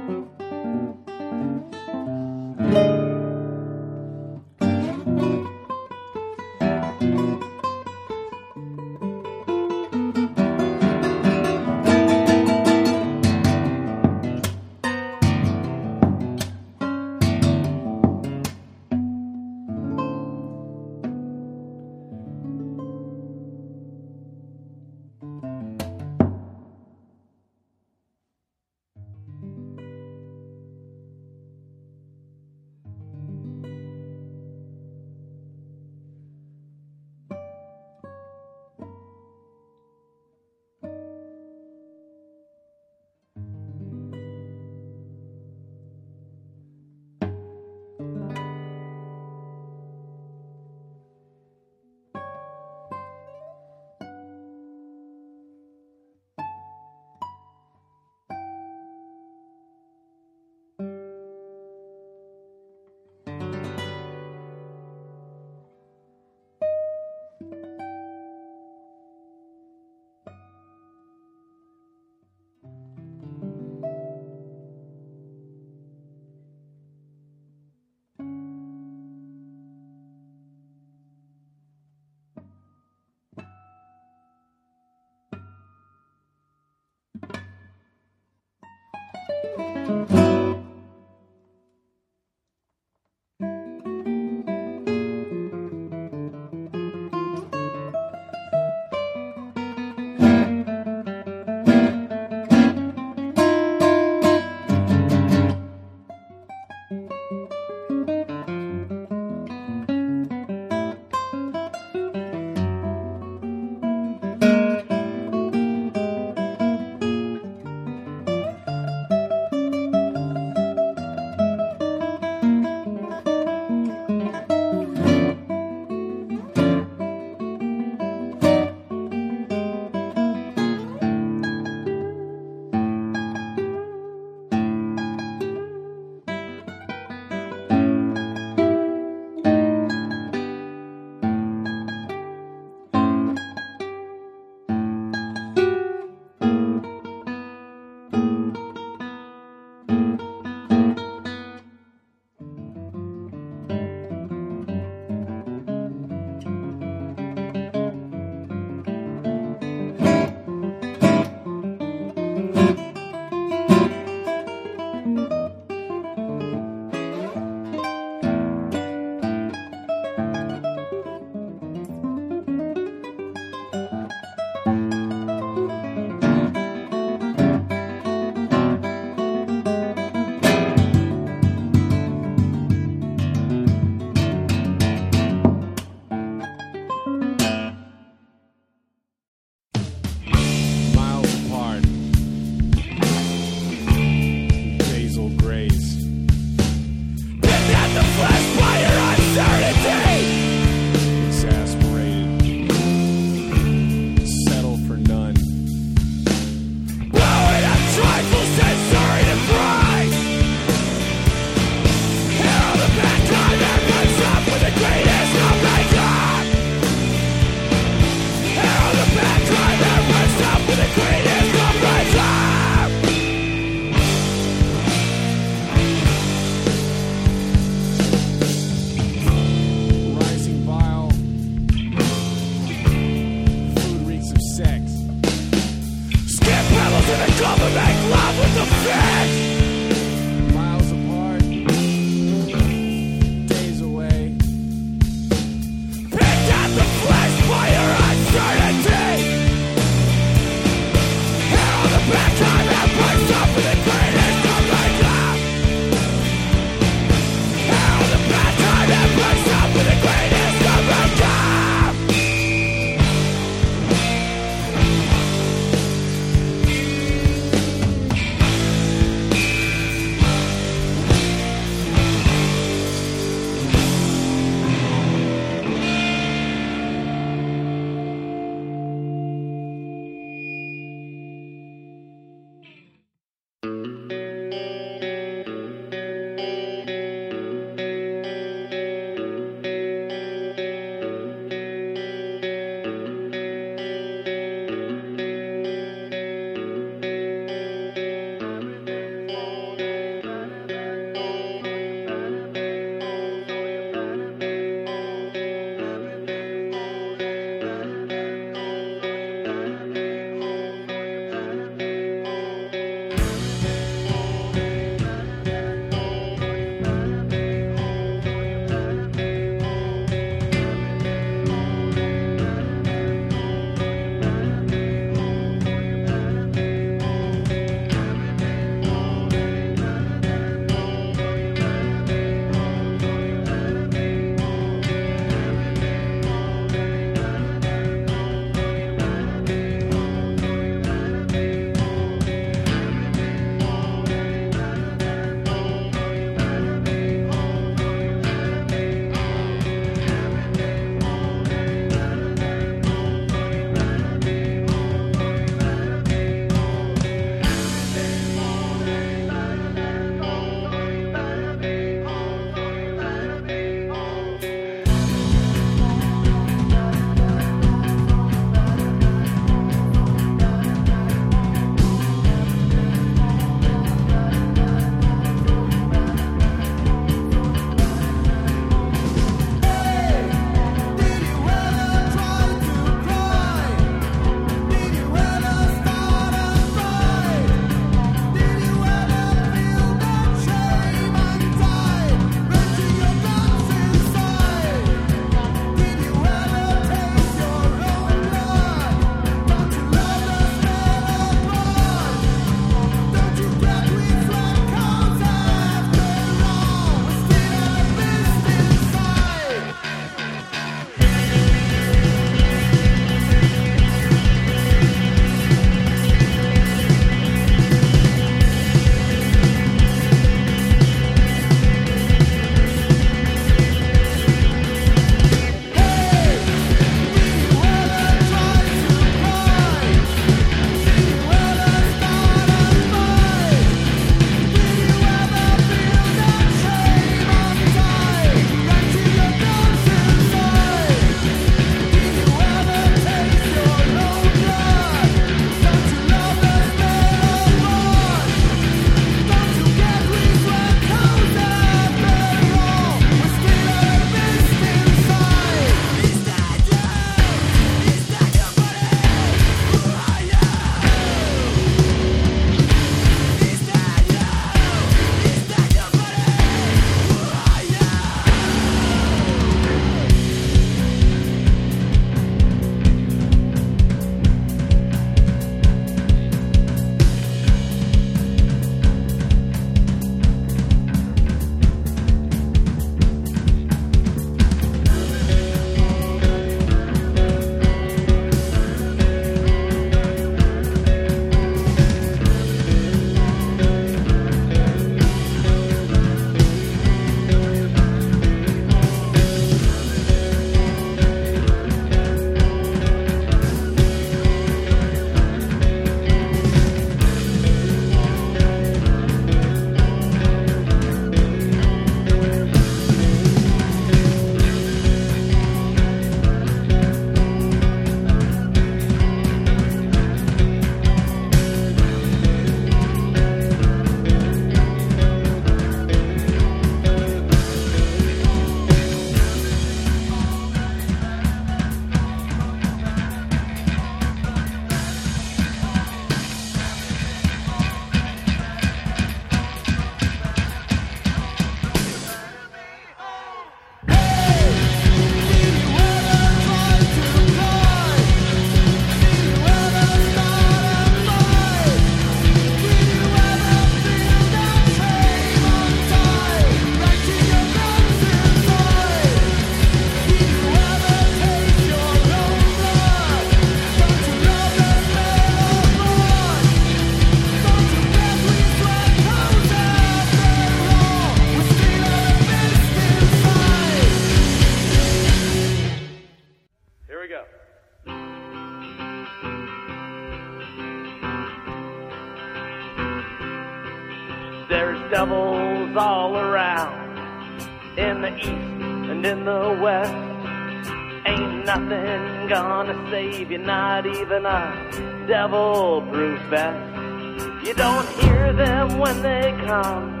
A devil-proof vest. You don't hear them when they come.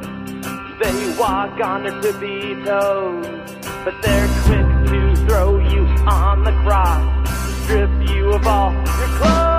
They walk on their tippy toes, but they're quick to throw you on the cross, strip you of all your clothes.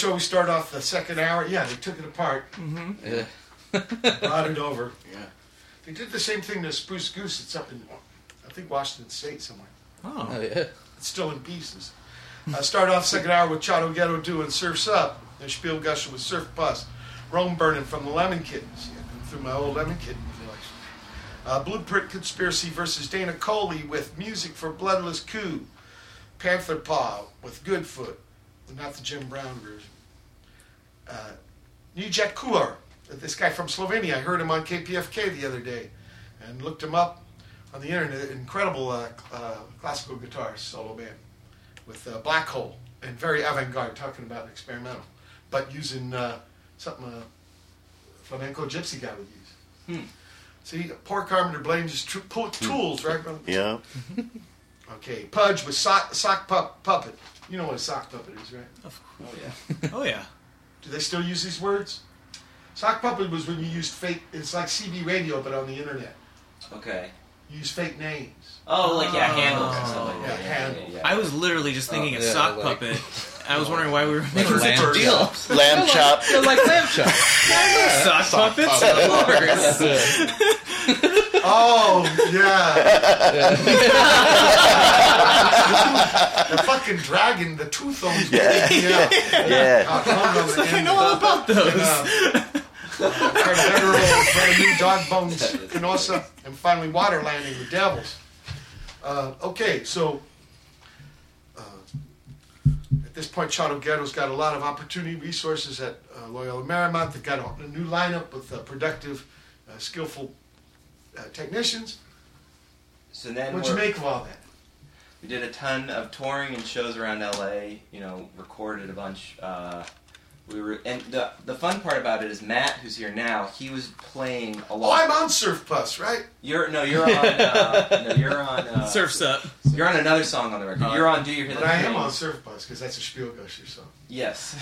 Show, we start off the second hour. Yeah, they took it apart, Mm-hmm. Yeah. brought it over. Yeah. They did the same thing to Spruce Goose. It's up in, I think, Washington State somewhere. Oh. Oh, yeah. It's still in pieces. I start off second hour with Chotto Ghetto doing Surf's Up, and Spielgusher with Surf Pus, Rome Burning from the Lemon Kittens. Yeah, going through my old Lemon Kitten voice. Uh, Blueprint Conspiracy versus Dana Colley with Music for Bloodless Coup. Panther Paw with Goodfoot, not the Jim Brown version. Uh, Nejc Kuhar, this guy from Slovenia. I heard him on KPFK the other day and looked him up on the internet. Incredible uh, uh, classical guitar solo band with uh, Black Hole and very avant-garde, talking about experimental, but using uh, something a flamenco gypsy guy would use. Hmm. See, poor Carpenter blames his tr- tools, right? brother? Yeah. Okay, Pudge with sock, sock pup, puppet. You know what a sock puppet is, right? Of course. Oh yeah. Oh yeah. Do they still use these words? Sock puppet was when you used fake. It's like CB radio, but on the internet. Okay. You use fake names. Oh, like yeah, handles and stuff like oh. Yeah, that. Yeah, yeah, yeah. I was literally just thinking Oh, a yeah, sock like- puppet. I was wondering why we were making lamb such a deal. chops. Lamb chop. They're like lamb chops. Sock puppets, of course. Oh yeah. The fucking dragon, the tooth owns. Yeah. yeah. Yeah. Uh, hung on the I know all about those. And, uh, Carnivoro, brand new dog bones, Canossa, and finally water landing the devils. Uh, okay, so uh, at this point, Chotto Ghetto's got a lot of opportunity, resources at uh, Loyola Marymount. They've got a, a new lineup with uh, productive, uh, skillful uh, technicians. So then What'd you make of all that? We did a ton of touring and shows around LA. You know, recorded a bunch. Uh, we were, and the the fun part about it is Matt, who's here now. He was playing a lot. Oh, lot. I'm on Surf Pus, right? You're no, you're on. Uh, no, you're on. Uh, Serfs Up. You're on another song on the record. You're on Do You Hear But That I am on Surf Pus because that's a Spielgusher song. Yes.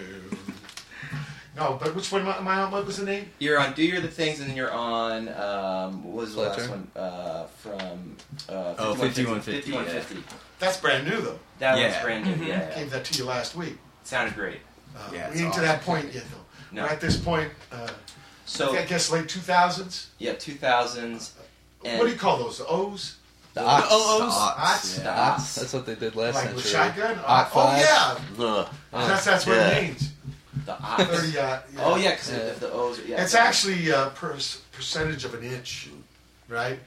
no, but which one am I on? What was the name? You're on Do Your the Things, and then you're on. Um, what was the last Fletcher? one? Uh, from. Uh, Oh, 5150. 5150, yeah. That's brand new though. That Yeah. was brand new. Yeah, yeah. Gave that to you last week. Sounded great. Uh, Yeah, we it's ain't to that point yet though. No. We're at this point. Uh, So I guess late 2000s. yeah, 2000s. And what do you call those? The O's? The ox. The O's. Ox? Yeah. The Ox. That's what they did last Like century. with shotgun? Ox oh five. yeah. That's that's what Yeah. it means. The ox. 30, uh, yeah. Oh yeah, because Yeah. the, the O's. Are, yeah. It's actually a per- percentage of an inch, right?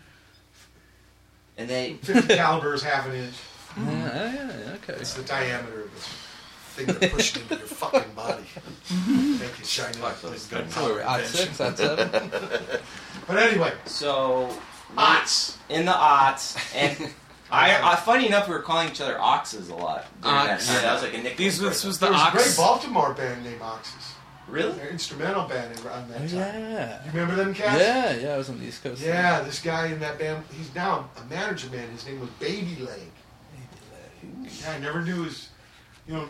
And they. 50 caliber is half an inch. Yeah, yeah, yeah, okay. It's the diameter of this thing they're pushing into your fucking body. Make you shine like those gun So we're at six, at seven. But anyway, So. Ots. In the aughts, and I, I, funny enough, we were calling each other oxes a lot. during that Ox. That was like a nickname. These for this us. was the there was a great. Baltimore band named Oxes. Really? They're instrumental band around that Oh, time. yeah. You remember them cats? Yeah, yeah, I was on the East Coast. Yeah, this guy in that band, he's now a manager man. His name was Baby Leg. Baby Leg. Yeah, I never knew his, you know,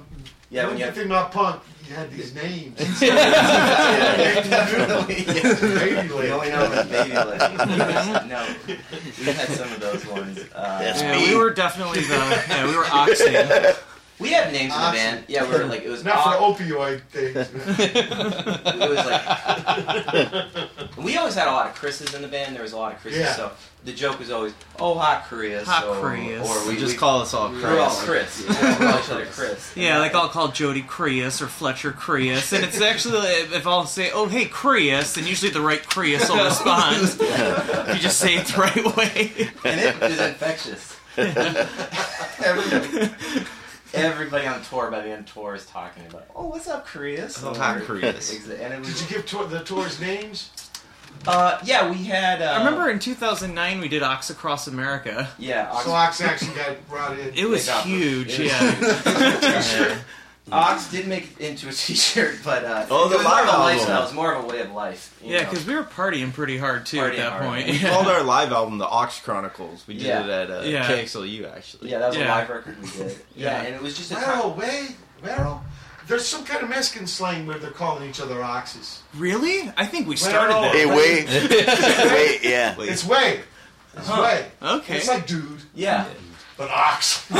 Yeah, the when you only have- thing about punk, you had these names. Yeah, definitely. Baby We Leg. only know him as baby leg. no, we had some of those ones. Uh, Yeah, we were definitely the yeah we were oxing. we had names in the Oxy. band. Yeah, we were like it was Not for opioid things. it was like we always had a lot of Chris's in the band. There was a lot of Chris's, Yeah. so the joke was always, "Oh, hot Chris," Hot or, Chris. or we We just we, call us all Chris. we were all Chris. Chris. Yeah, we call each other Chris. Yeah, like I'll call Jody Creus or Fletcher Creus, and it's actually if I'll say, "Oh, hey Creus," then usually the right Creus will respond. you just say it the right way. and it is infectious. Everybody, everybody on tour by the end of tour is talking about, "Oh, what's up, Chris?" Oh, hi, Chris. And it Did you give tour, the tours names? uh, yeah, we had. Uh, I remember in 2009 we did Ox Across America. Yeah, Ox, So Ox actually got brought in. It was They got- huge, it was yeah. T-shirt. Ox did make it into a T-shirt, but uh, Oh, the it was more of a live lifestyle. album. It was more of a way of life. you Yeah, know. because we were partying pretty hard too Partying at that hard. point. We called our live album the Ox Chronicles. We did Yeah. it at uh, Yeah. KXLU actually. yeah, that was a Yeah. live record we did. Yeah, Yeah. and it was just a time. Well, wait, well, there's some kind of Mexican slang where they're calling each other oxes. Really? I think we started Well, that. Hey, wait. wait, yeah. It's way. It's Huh. way. Okay. It's like dude, Yeah. But ox.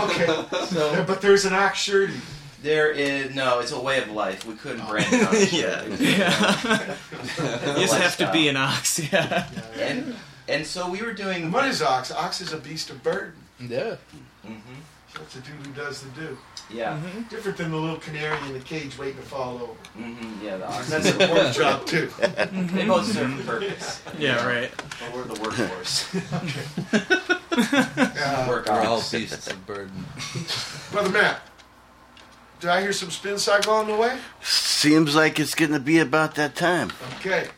okay. Yeah, but there's an ox shirty. There is no. It's a way of life. We couldn't brand it. on. Yeah. Yeah. it's a you just have to be an ox, yeah. And and so we were doing. And what is ox? Ox is a beast of burden. Yeah. hmm That's a dude who does the do. Yeah. Different than the little canary in the cage waiting to fall over. hmm Yeah. The ox. That's a work job too. They both serve a purpose. Yeah, right. But we're the workforce. Uh, Work We're all ox. beasts of burden. Brother Matt, did I hear some spin cycle on the way? Seems like it's going to be about that time. Okay.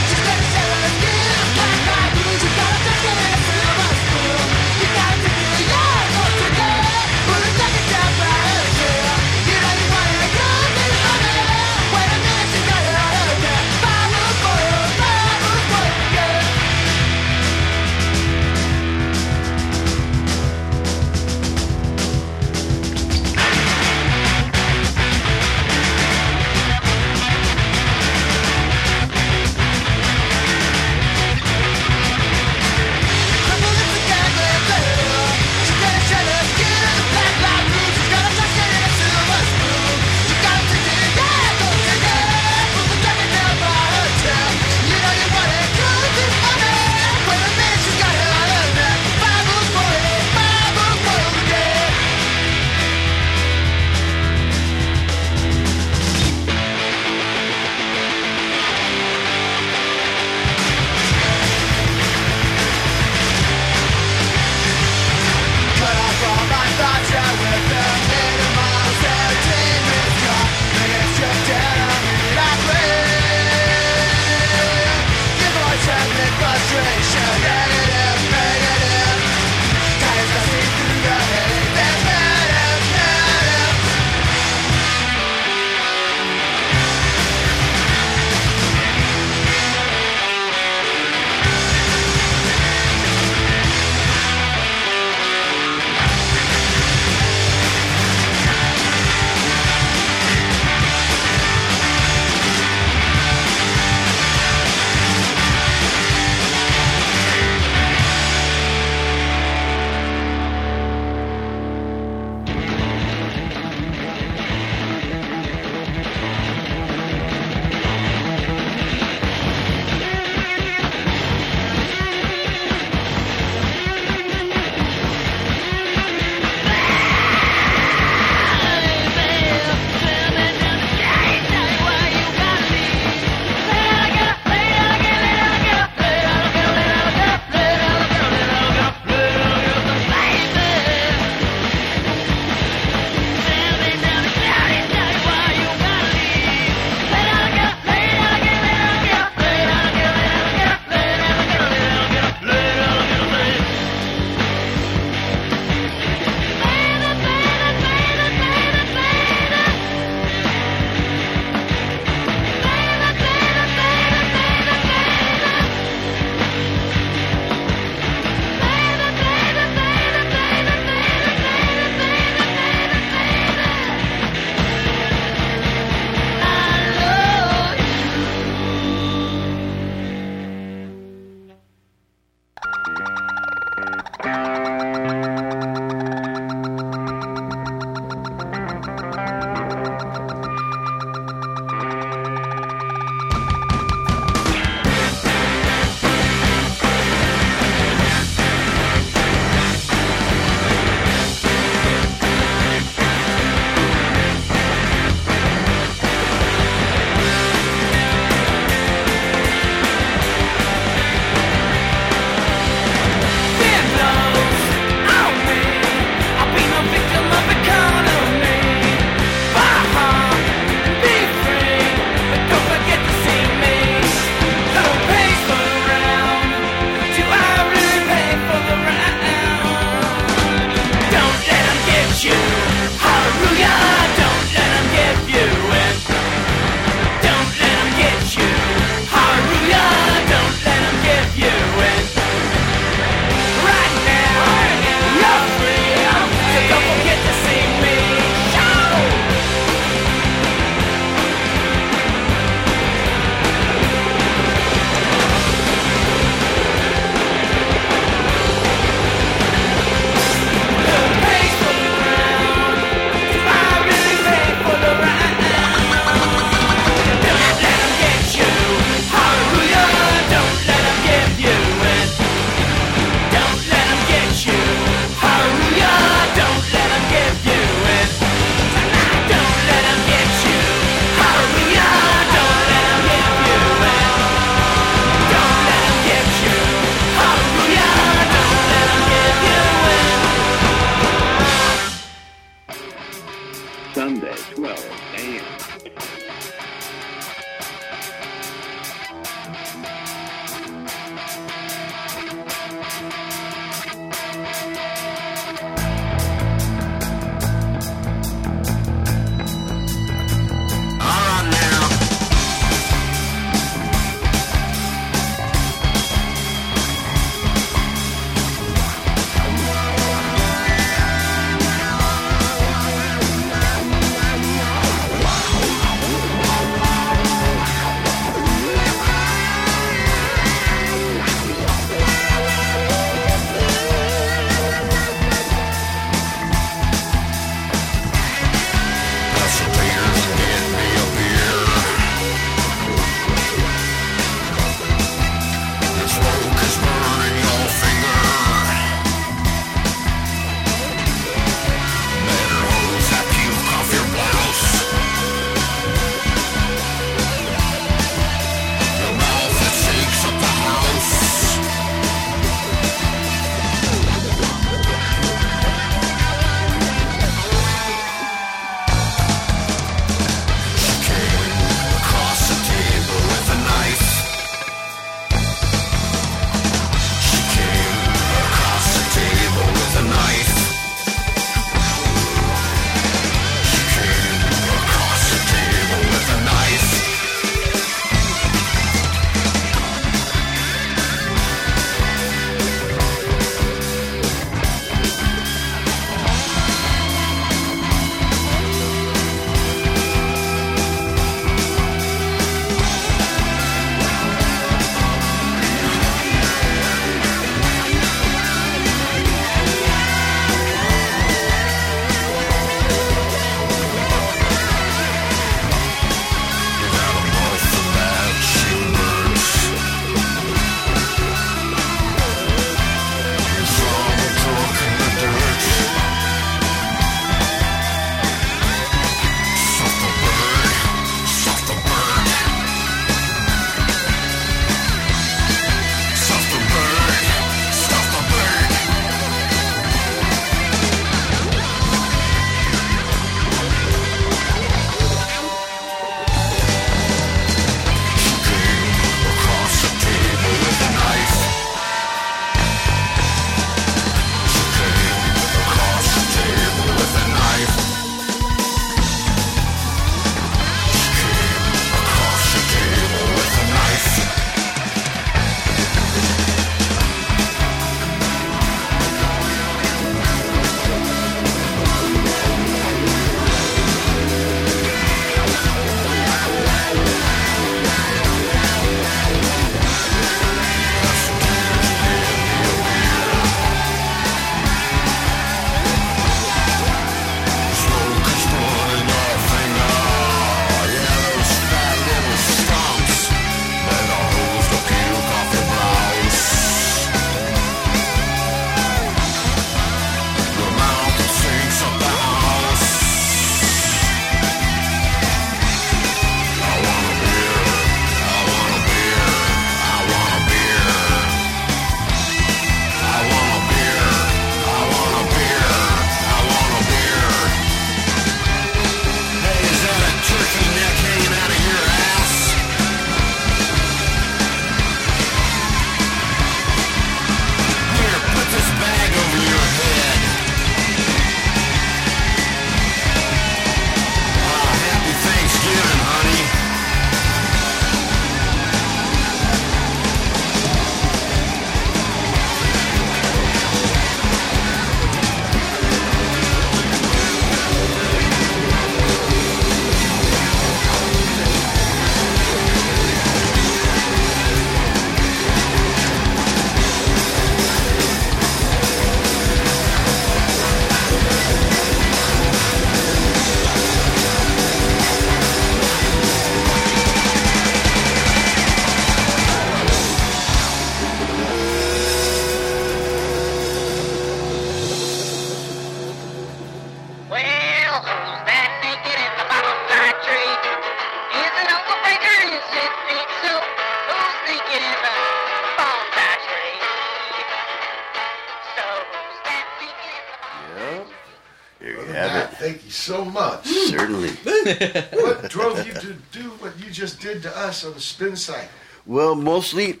what drove you to do what you just did to us on the spin cycle? Well, mostly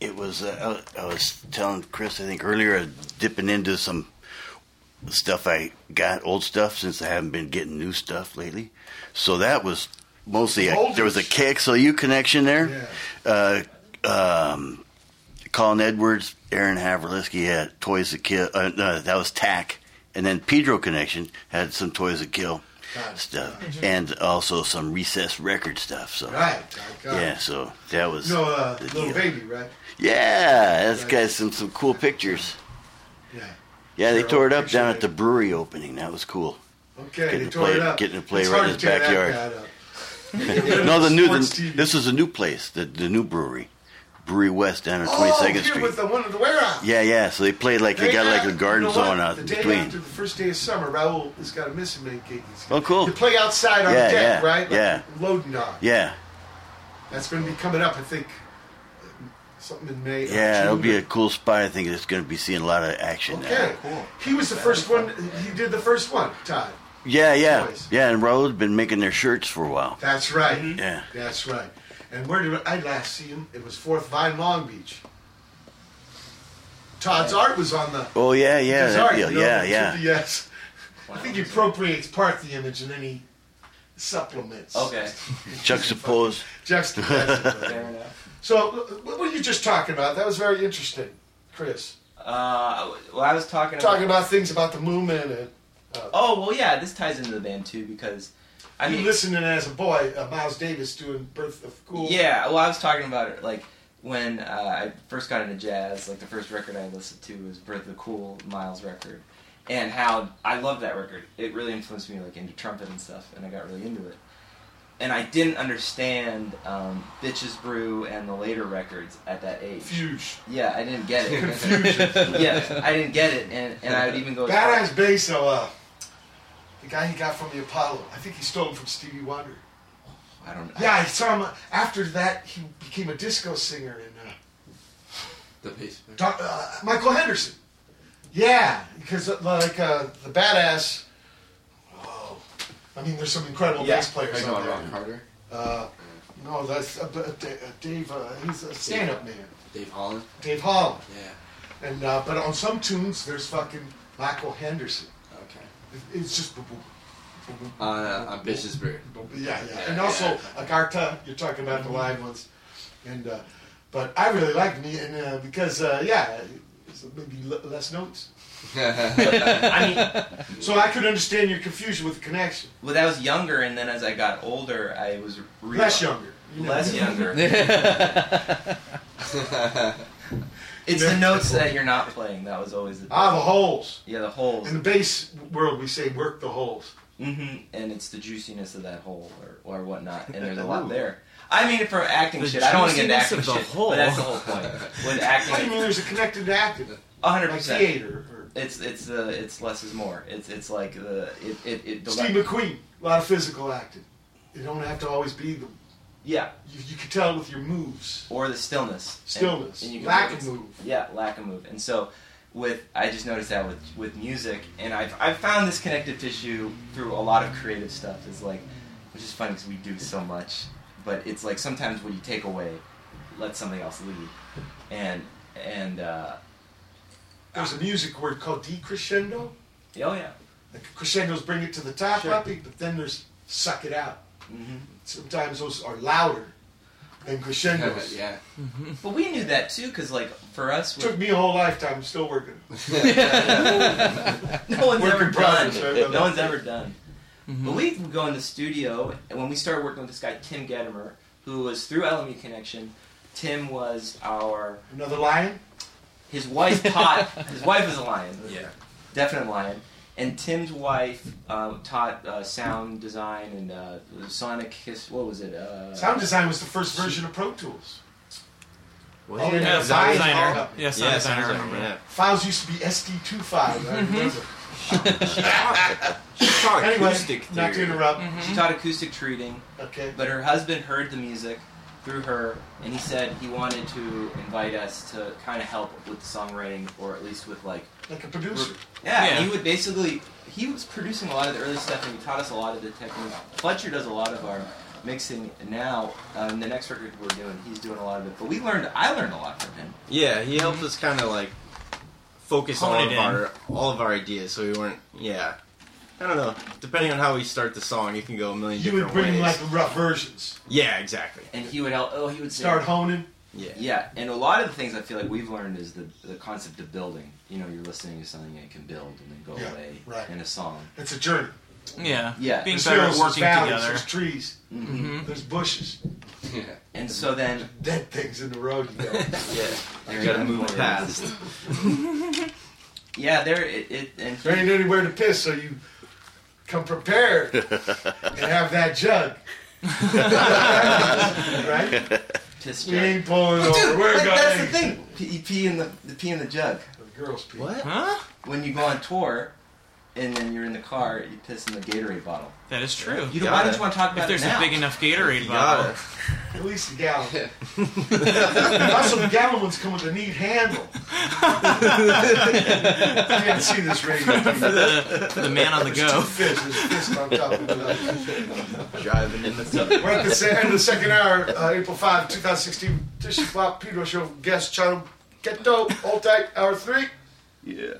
it was. Uh, I was telling Chris, I think earlier, uh, dipping into some stuff I got, old stuff, since I haven't been getting new stuff lately. So that was mostly. A, there was a KXLU connection there. Uh, um, Colin Edwards, Aaron Haverliski had Toys That Kill. Uh, no, that was TAC. And then Pedro Connection had some Toys That Kill stuff. And also some Recess Record stuff. So Right, I got Yeah, so that was. You know, uh, the little deal. baby, right? Yeah, that's Right. got some some cool pictures. Yeah. Yeah, they Sure, tore it up down at the brewery opening. That was cool. Okay, getting they to tore play it up. getting to play It's right in his to tear that backyard. no, the new the, this is a new place, the the new brewery, Brouwerij West down on Twenty Oh, Second here Street. with the one in the warehouse. Yeah, yeah. So they played like they, got like a garden you know zone out the day between. after the first day of summer, Raul has got a missing man gig. Oh, cool. You play outside on Yeah, the deck, yeah, right? Like yeah. Loading dock. Yeah, That's going to be coming up, I think, something in May. yeah. It'll be a cool spot. I think it's going to be seeing a lot of action Okay, there. cool. He was the first one. He did the first one, Todd. Yeah, yeah, Boys. yeah. And Raul's been making their shirts for a while. That's right. Mm-hmm. Yeah. That's right. And where did I last see him? It was Fourth Vine, Long Beach. Todd's art was on the. Oh yeah, yeah, His that art, deal. you know, yeah, yeah. Yes. I think he appropriates part of the image and then he supplements. Okay. Juxtapose. Juxtapose. Fair enough. So, what were you just talking about? That was very interesting, Chris. Uh, well, I was talking Talking about things about the movement and. Uh, Oh well, yeah. This ties into the band too because I you mean, listening as a boy, uh, Miles Davis doing Birth of Cool. Yeah, well, I was talking about it like when uh, I first got into jazz. Like the first record I listened to was "Birth of Cool" Miles record, and how I loved that record. It really influenced me like into trumpet and stuff, and I got really into it. And I didn't understand um, "Bitches Brew" and the later records at that age. Fuge. Yeah, I didn't get it. Confusion. yeah, I didn't get it, and, and I would even go. Badass bass, though. Uh, the guy he got from the Apollo. I think he stole him from Stevie Wonder. I don't know. Yeah, I saw him. After that, he became a disco singer in uh, The bass. Doc- uh, Michael Henderson. Yeah, because uh, like uh, the badass. Oh, I mean, there's some incredible Yeah. bass players you on talking there. about Carter? Uh, no, that's uh, uh, Da- uh, Dave. Uh, he's a stand-up man. Dave Holland. Dave Holland. Yeah. And uh, but on some tunes, there's fucking Michael Henderson. Okay. It- It's just. boom, boom, boom, boom, uh, boom, on boom, Bitches Brew. boom, boom. Yeah, yeah, Yeah, and also yeah. Agharta. You're talking about the live ones, and uh, but I really liked me, and uh, because uh, yeah, it's maybe l- less notes. I mean, So I could understand your confusion with the connection. well, that was younger, and then as I got older, I was re- Less younger. You know. Less younger. It's the notes that you're not playing. That was always the Ah, the holes. Yeah, the holes. In the bass world, we say work the holes. Mm-hmm. And it's the juiciness of that hole or, or whatnot. And there's a lot there. I mean, for acting The shit, I don't want to get into acting of the shit, hole. but that's the whole point. With What do you acting, mean there's a connected to acting? a hundred Like percent. theater. Or It's it's uh, it's less is more. It's it's like the it it, it the Steve McQueen, a lot of physical acting. You don't have to always be the. Yeah. You, you can tell with your moves. or the stillness. Stillness. and you can- Lack of move. Yeah, lack of move. And so, with I just noticed that with with music, and I've I've found this connective tissue through a lot of creative stuff. Is like, which is funny because we do so much, but it's like sometimes when you take away, let something else lead, and and uh, There's a music word called decrescendo. oh yeah, Like crescendos bring it to the top, Sure. but then there's suck it out. hmm Sometimes those are louder than crescendos. yeah. but we knew that too because like for us, Took me a whole lifetime. I'm still working. no one's Work ever done. right? No one's ever done. Mm-hmm. But we would go in the studio, and when we started working with this guy Tim Gedimer, who was through LMU Connection, Tim was our Another lion. his wife taught his wife is a lion, Yeah. definite lion, and Tim's wife uh, taught uh, sound design and uh, sonic his what was it? Uh, Sound design was the first version of Pro Tools. Was Oh, he? yeah, Yeah, sound sound designer. designer. Yeah, sound Yeah, designer. sounds I like, remember. yeah. Files used to be SD25. I remember. She taught anyway, acoustic not to theory. interrupt. She taught acoustic treating, Okay. but her husband heard the music through her, and he said he wanted to invite us to kind of help with the songwriting, or at least with like Like a producer. yeah, Yeah. he would basically he was producing a lot of the early stuff, and he taught us a lot of the technique. Fletcher does a lot of our mixing now. Um, the next record we're doing, he's doing a lot of it. But we learned, I learned a lot from him. Yeah, he helped us kind of like focus Hone all of in. our all of our ideas, so we weren't. Yeah, I don't know. Depending on how we start the song, you can go a million You would different bring ways. like rough versions. yeah, exactly. And he would help. Oh, he would say, Start honing. Yeah. Yeah, and a lot of the things I feel like we've learned is the the concept of building. You know, you're listening to something and it can build and then go Yeah, away right. in a song. It's a journey. Yeah. Yeah. Being There's better at hills, working valleys, together. There's trees. Mhm. There's bushes. And so then Dead things in the road. You go. yeah, You gotta move past. yeah, there it, it and There ain't anywhere to piss, so you come prepared and have that jug. right? Just We jug. ain't pulling over. Dude, We're like, going. that's the thing. P- pee in the, the pee in the jug. The girls pee. What? Huh? When you go on tour, and then you're in the car, you piss in the Gatorade bottle. That is true. You don't, why don't you want to talk about If about there's it now? a big enough Gatorade You bottle. gotta. At least a gallon. also, the gallon ones come with a neat handle. you can't see this radio. for the for the man on the There's go. two fish. There's a fish on top of it. Driving in the We're at the end of the second hour, uh, April 5, 2016. This is Bob Pedro Show. Guest channel. Get dope. Hold tight. Hour three. Yeah.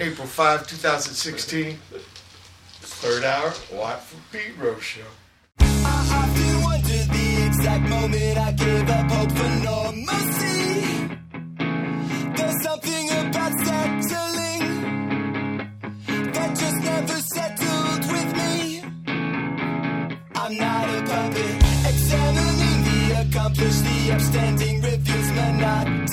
April 5, 2016. Third hour. Watt from Pedro Show. I often wonder the exact moment I gave up hope for normalcy. There's something about settling that just never settled with me. I'm not a puppet, examining the accomplished, the upstanding monotony.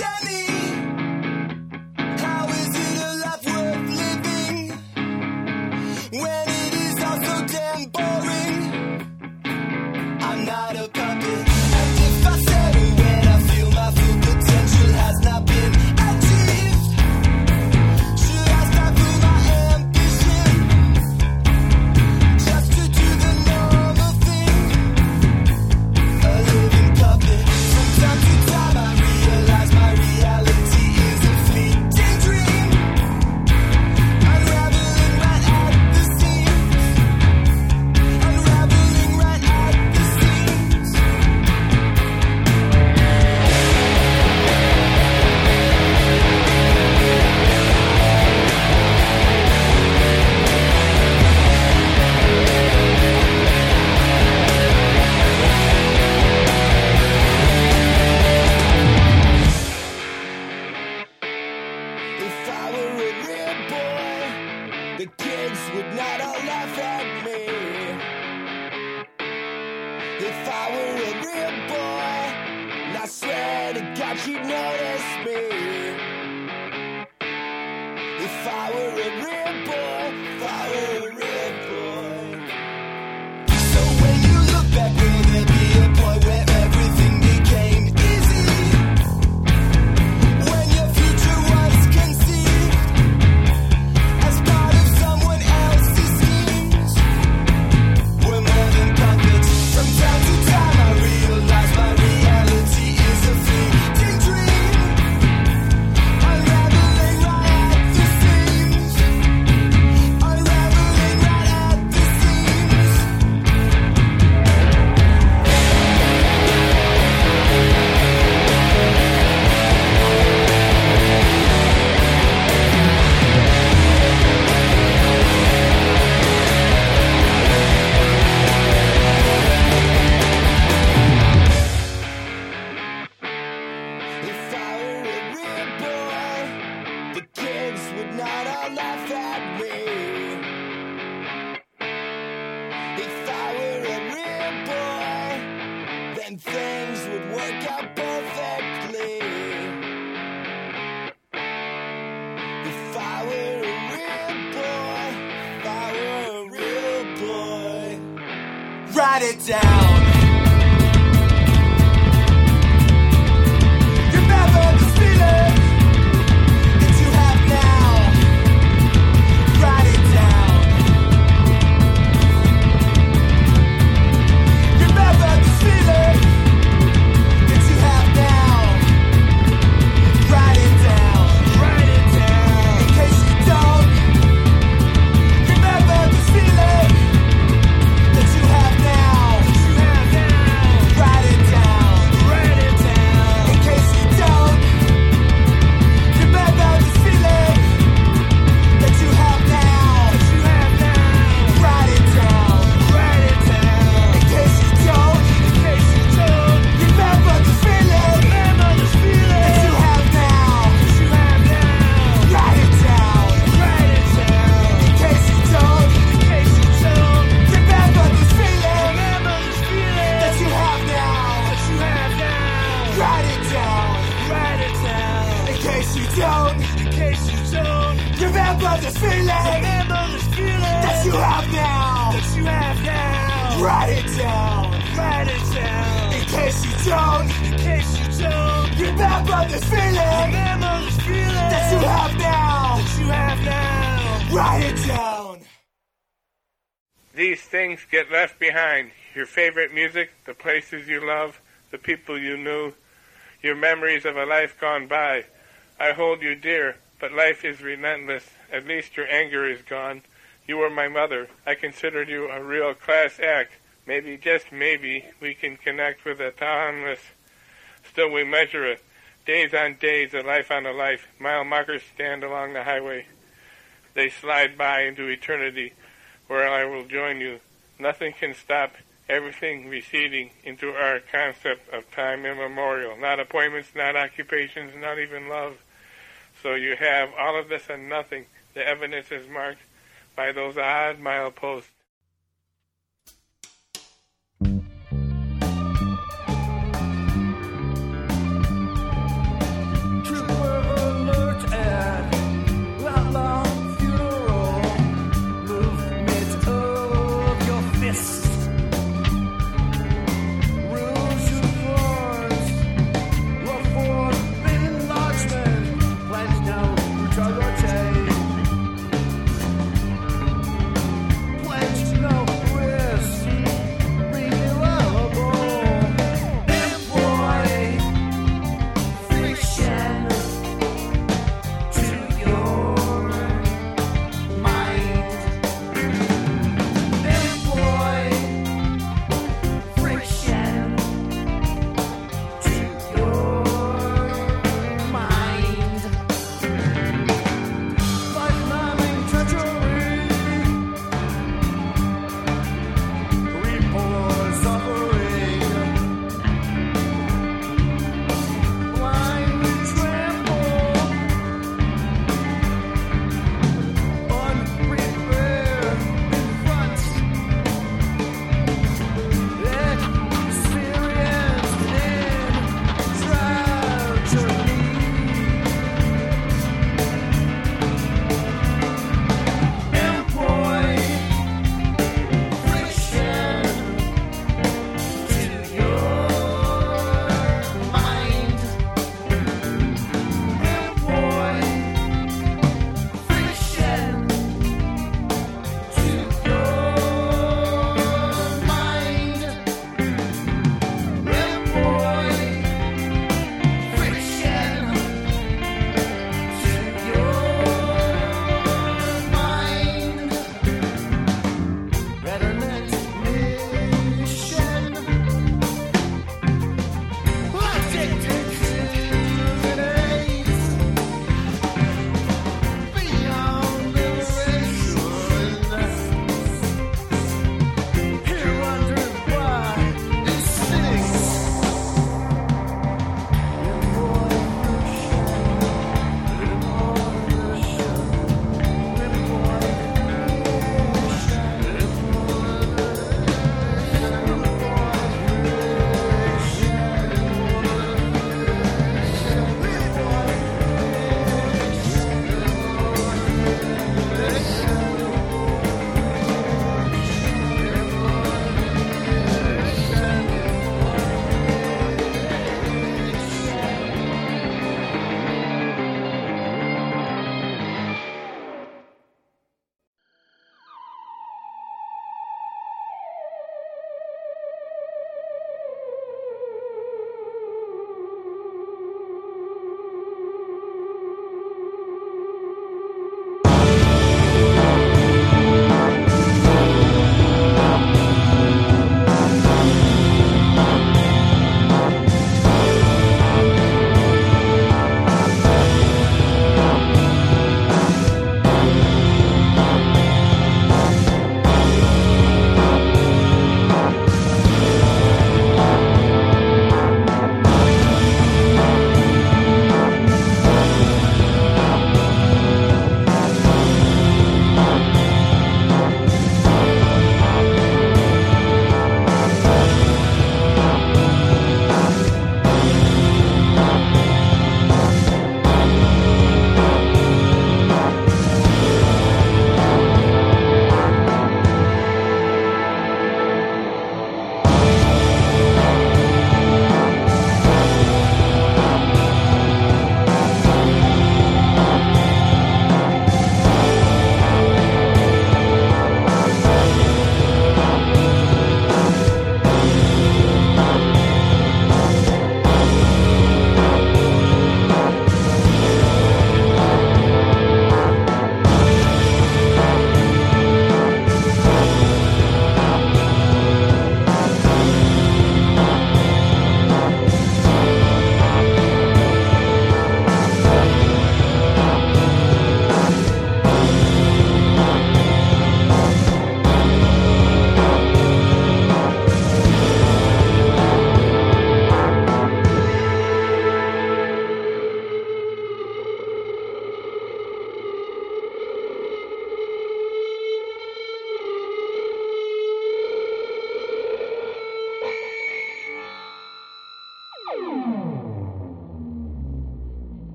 This feeling. Remember this feeling that you have now. That you have now. Write it down. Write it down. In case you don't. In case you don't. Remember this feeling. Remember this feeling that you have now. That you have now. Write it down. These things get left behind. Your favorite music, the places you love, the people you knew, your memories of a life gone by. I hold you dear, but life is relentless. At least your anger is gone. You were my mother. I considered you a real class act. Maybe, just maybe, we can connect with a timeless. Still, we measure it. Days on days, a life on a life. Mile markers stand along the highway. They slide by into eternity, where I will join you. Nothing can stop everything receding into our concept of time immemorial. Not appointments, not occupations, not even love. So you have all of this and nothing. The evidence is marked by those odd mileposts.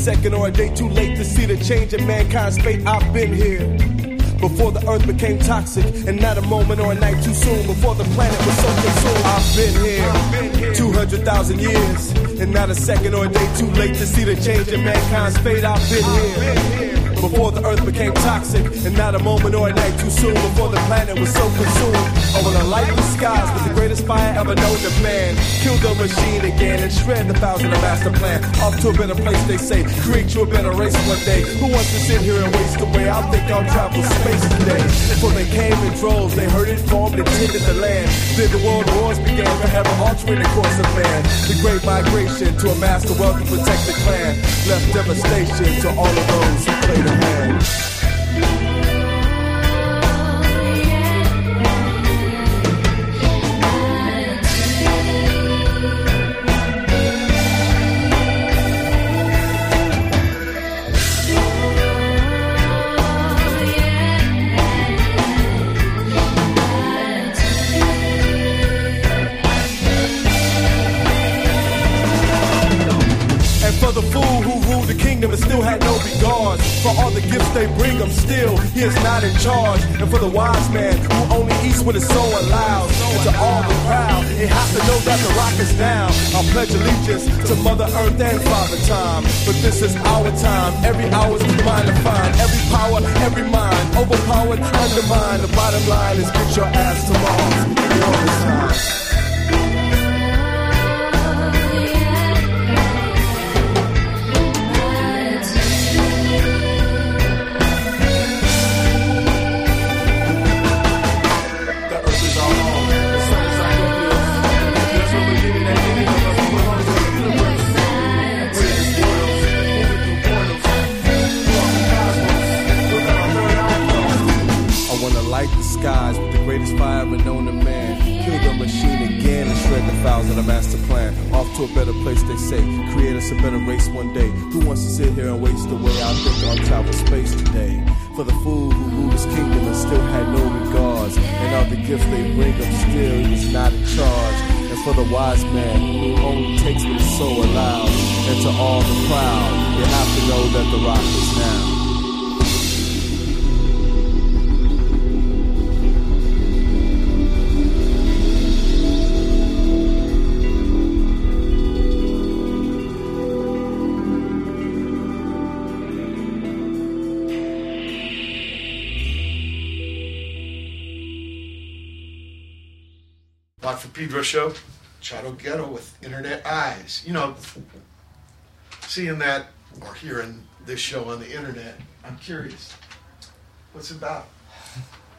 Second or a day too late to see the change in mankind's fate. I've been here before the earth became toxic, and not a moment or a night too soon before the planet was so consumed. I've been here 200,000 years, and not a second or a day too late to see the change in mankind's fate. I've been here. Before the earth became toxic, and not a moment or a night too soon before the planet was so consumed. Over the lightless skies was the greatest fire ever known to man. Kill the machine again and shred the thousand of master plan. Off to a better place, they say. Create you a better race one day. Who wants to sit here and waste away? I think I'll travel space today. For they came in droves, they heard it, formed, and tended the land. Then the world wars began, to forever altering the course of man. The great migration to amass the wealth and protect the clan. Left devastation to all of those who played a hand. Not in charge. And for the wise man who only eats when his soul allows, and to all the proud, they have to know that the rock is down. I pledge allegiance to Mother Earth and Father Time. But this is our time. Every hour is mine to find. Every power, every mind, overpowered, undermined. The bottom line is get your ass to Mars. It's time. Place, they say. Create us a better race one day. Who wants to sit here and waste away? I think I'll travel space today. For the fool who ruled his kingdom and still had no regards. And all the gifts they bring him still, he was not in charge. And for the wise man who only takes what his soul allows. And to all the proud, you have to know that the rock is now. Pedro show. Chotto Ghetto with internet eyes. You know, seeing that or hearing this show on the internet, I'm curious. What's it about?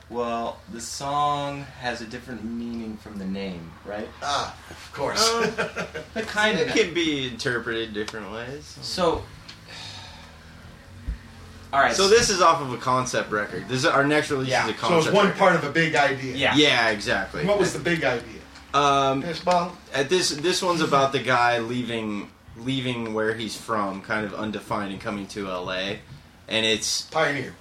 Well, the song has a different meaning from the name, right? Ah, of course. but kind It of. can be interpreted different ways. So, all right. So this is off of a concept record. This is our next release Yeah. is a concept. So concept. it's one record. part of a big idea. Yeah. Yeah, exactly. What was the big idea? Um, Yes, Bob? at this this one's about the guy leaving leaving where he's from, kind of undefined, and coming to L.A. And it's Pioneer.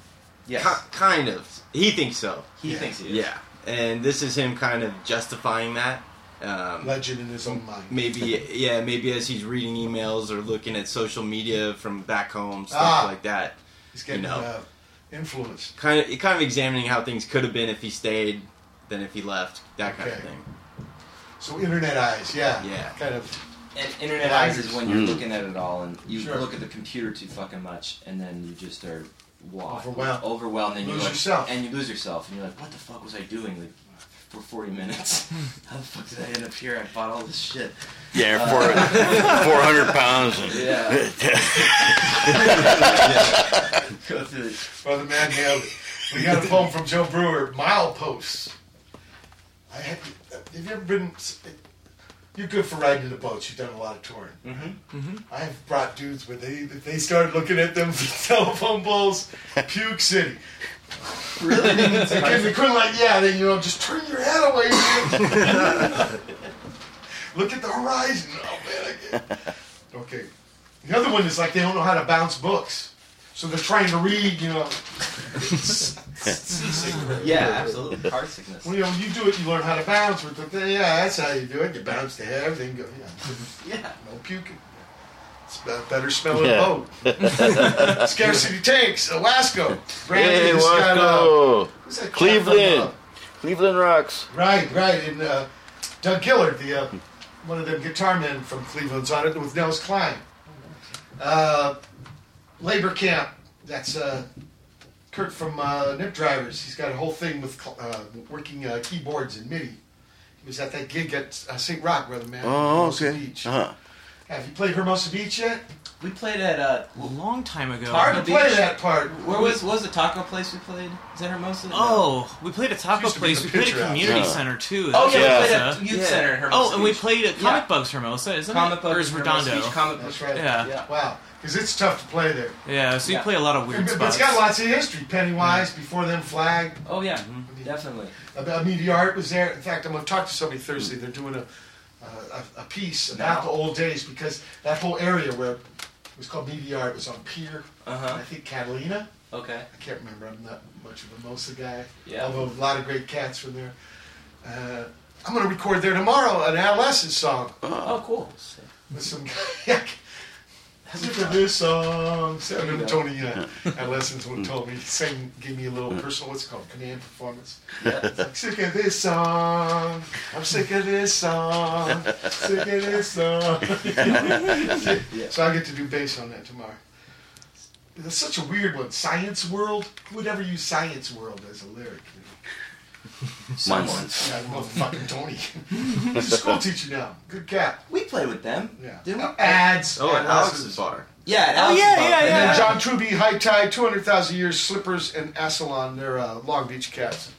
Yes. ki- kind of. He thinks so. He thinks he is. Yeah, and this is him kind of justifying that. Um, Legend in his own mind. maybe yeah, maybe as he's reading emails or looking at social media from back home, stuff Ah. like that. He's getting you know. uh, influenced. kind of kind of examining how things could have been if he stayed than if he left, that kind of thing. So internet eyes, yeah. Yeah. Kind of. And internet eyes is when you're Mm. looking at it all and you Sure. look at the computer too fucking much, and then you just are wow, Overwhelmed. overwhelmed, and Lose you like, yourself. and you lose yourself, and you're like, what the fuck was I doing like, for 40 minutes? How the fuck did I end up here? I bought all this shit. Yeah, Uh, 400 pounds. And, Go through it. Brother man nailed it. We got a poem from Joe Brewer, Mileposts. I had, have you ever been? You're good for riding the boats. You've done a lot of touring. Mm-hmm. Mm-hmm. I've brought dudes where they they started looking at them telephone poles, puke city. Really? they, they couldn't like yeah. Then you know just turn your head away. man. Look at the horizon. Oh man, I get. Okay. The other one is like they don't know how to bounce books, so they're trying to read. You know. Yeah, absolutely. Car sickness. Well, you know, you do it, you learn how to bounce with the Yeah, that's how you do it. You bounce the head, everything go. Yeah, Yeah. no puking. It's a better smelling Yeah. boat. Scarcity tanks, Alaska. Brandon hey, just got, uh, who's that Cleveland. from, Cleveland rocks. right, right. And uh, Doug Gillard, the uh, one of them guitar men from Cleveland's on it with Nels Cline. Uh, labor camp. That's uh, Kurt from uh, Nip Drivers. He's got a whole thing with uh, working uh, keyboards and MIDI. He was at that gig at uh, St. Rocke, brother man. Oh, okay. Beach. Uh-huh. Have you played Hermosa Beach yet? We played at uh, A long time ago. Hard to Taco play that part. Where was what was the taco place we played? Is that Hermosa? No. Oh, we played a taco Used to be place. the We played picture a out. community Yeah. center too. Oh yeah, Yeah. we played Hermosa. Youth Yeah. Center in Hermosa Oh, and we Beach. played at Yeah. Comic Bugs Hermosa, isn't Comic it? Bugs Or is Hermosa Redondo? Beach, Comic That's Bugs. right. Yeah. Yeah. Wow. Because it's tough to play there. Yeah, so you Yeah. play a lot of weird But spots. it's got lots of history. Pennywise, before them, Flag. Oh yeah, definitely. Uh, Media Art was there. In fact, I'm going to talk to somebody Thursday. They're doing a, uh, a, a piece about Now. the old days because that whole area where it was called Media It was on Pier, Uh I think Catalina. Okay. I can't remember. I'm not much of a Mosa guy. Yeah. Although a lot of great cats from there. Uh, I'm going to record there tomorrow an Adolescents song Oh cool. with some guy. Sick of this song. So I remember Tony uh, at lessons one told me, he sang, gave me a little personal, what's it called, command performance. It's like, sick of this song. I'm sick of this song. Sick of this song. So I get to do bass on that tomorrow. That's such a weird one. Science World. Who would ever use Science World as a lyric? Someone. Yeah, well, fucking Tony. He's a school teacher now. Good cat. We played with them. Yeah. Didn't we? Ads. Oh, at and Alex's lessons. bar. Yeah. at Oh, Alex's yeah, bar. yeah, And then John Trubee, High Tide, 200,000 Years, Slippers, and Aceyalone. They're uh, Long Beach cats.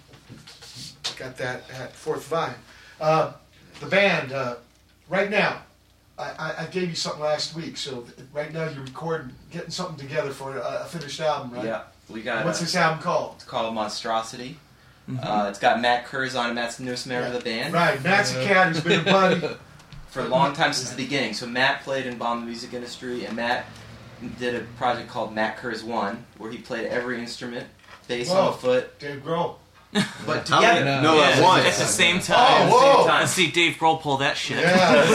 Got that at Fourth Vine. Uh, the band, uh, right now, I, I, I gave you something last week, so right now you're recording, getting something together for a, a finished album, right? Yeah. We got. What's this album called? It's called Monstrosity. Uh, it's got Matt Kurz on it. Matt's the newest member of the band. Right, Matt's a cat who's been a buddy. For a long time since the beginning. So Matt played in Bomb the Music Industry, and Matt did a project called Matt Kurz One, where he played every instrument, bass on Whoa. the foot, Dave Grohl. but How many- together. No, Yeah, at once. At the same time. Oh, time. whoa. Let's see Dave Grohl pull that shit. Yeah.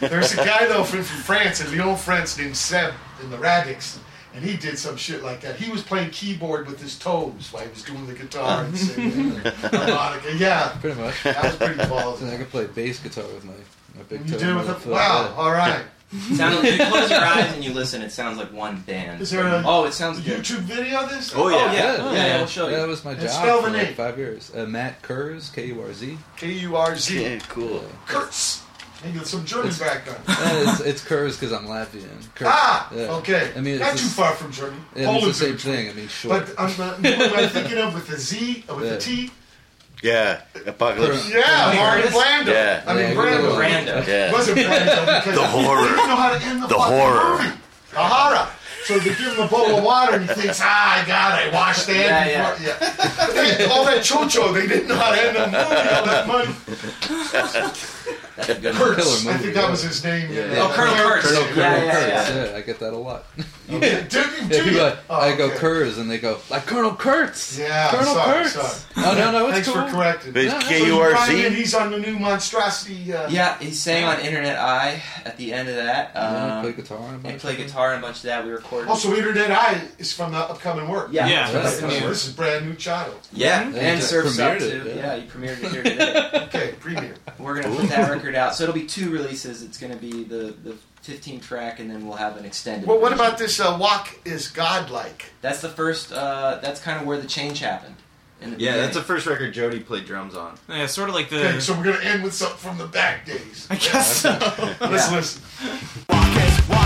There's a guy though from, from France, in Lyon, France, named Seb in the Radix, and he did some shit like that. He was playing keyboard with his toes while he was doing the guitar and singing and harmonica. Yeah, Pretty much. that was pretty And I could play bass guitar with my, my big You toe. did with a wow. yeah. All right. Sound like, you close your eyes and you listen. It sounds like one band. Is there a oh, it sounds good. YouTube video of this? Oh, yeah. Oh yeah, yeah, Yeah, yeah, we'll show you. That was my And job spell for the like five years. Uh, Matt Kurz, K U R Z. K U R Z. Yeah, cool. Kurtz. Maybe with some German background. Uh, it's, it's Kurz because I'm Latvian. Kurz. Ah, Yeah. okay. I mean, it's not the too s- far from Germany. Yeah, I it's the same in thing. I mean, short. But I'm, uh, who am thinking of with the Z or with Yeah. the T? Yeah, Apocalypse. Yeah, Martin Blando. Yeah. I mean, Yeah, Brando. Brando. Yeah. wasn't Brando because The horror. They didn't know how to end the, The horror. movie. The horror. So they give him a bowl of water and he thinks, ah, I got it. I washed the Yeah, end. Yeah. They- all that chocho, they didn't know how to end the movie. All that money. That's a good. Kurtz. Killer I think that was his name. Yeah. Oh, Colonel Kurtz. Colonel Yeah, yeah, yeah. Yeah, I get that a lot. Yeah, did you? Yeah, Do people you? like, Oh, I go okay. Kurz, and they go like Colonel Kurtz. Yeah, Colonel sorry, Kurtz. sorry. Oh no, no, it's Thanks cool. for correcting. But it's No, no, K So U you R brought him in, Z. He's on the new monstrosity. Uh, Yeah, he sang on Internet Eye at the end of that. Yeah, Um, play guitar and a He bunch played of guitar and a bunch of that. We recorded. Also, Internet Eye is from the upcoming work. yeah, Yeah. that's So coming. this is brand new child. Yeah, Yeah, and just Serfs Up too. it, Yeah. yeah. he premiered it here today. Okay, premiere. We're gonna put that record out, so it'll be two releases. It's gonna be the the 15 track, and then we'll have an extended. Well, what version. about this uh, Walk is Godlike? That's the first. Uh, that's kind of where the change happened. In the Yeah, beginning. that's the first record Jody played drums on. Yeah, sort of like the. Okay, so we're going to end with something from the back days. I guess so. Let's Yeah. listen. This is my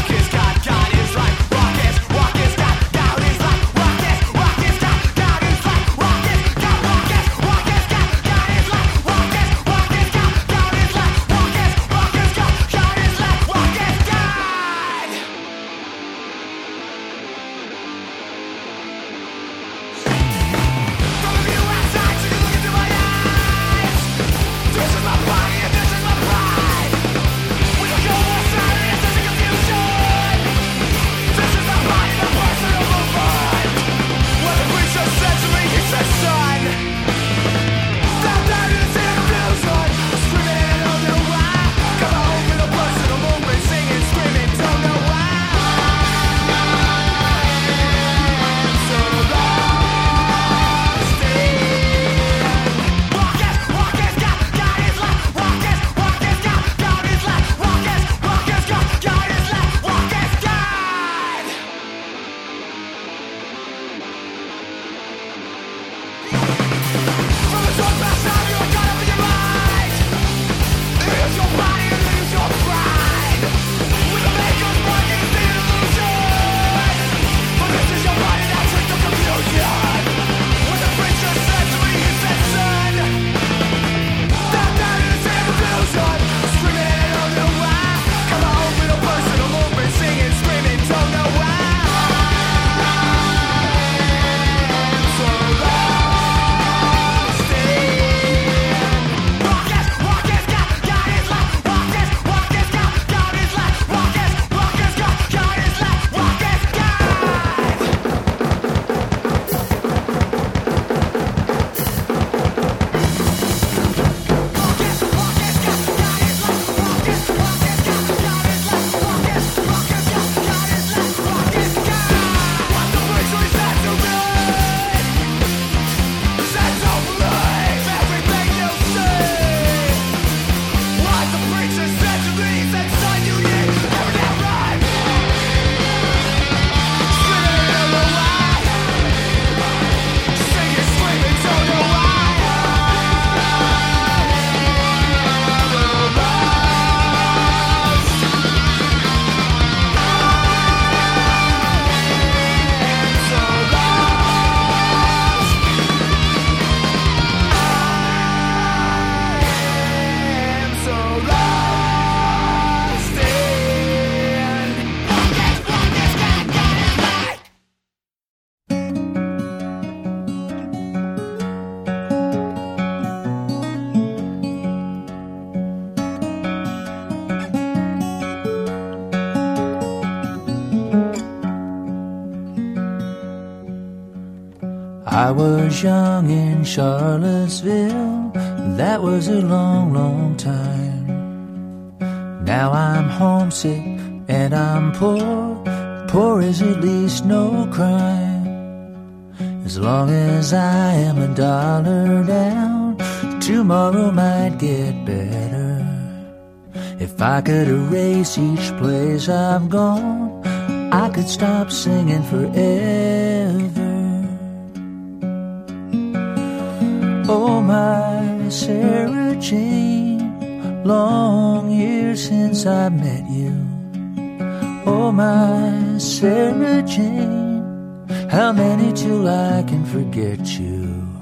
young in Charlottesville, that was a long, long time. Now I'm homesick and I'm poor, poor is at least no crime. As long as I am a dollar down, tomorrow might get better. If I could erase each place I've gone, I could stop singing forever. I met you. Oh, my Sarah Jane, how many till I can forget you?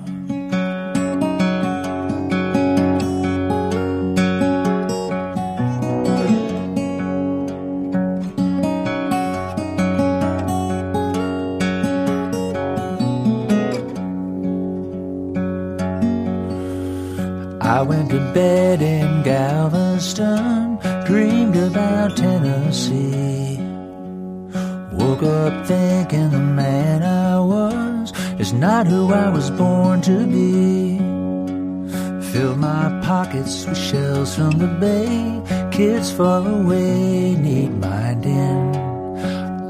far away, need minding.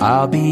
I'll be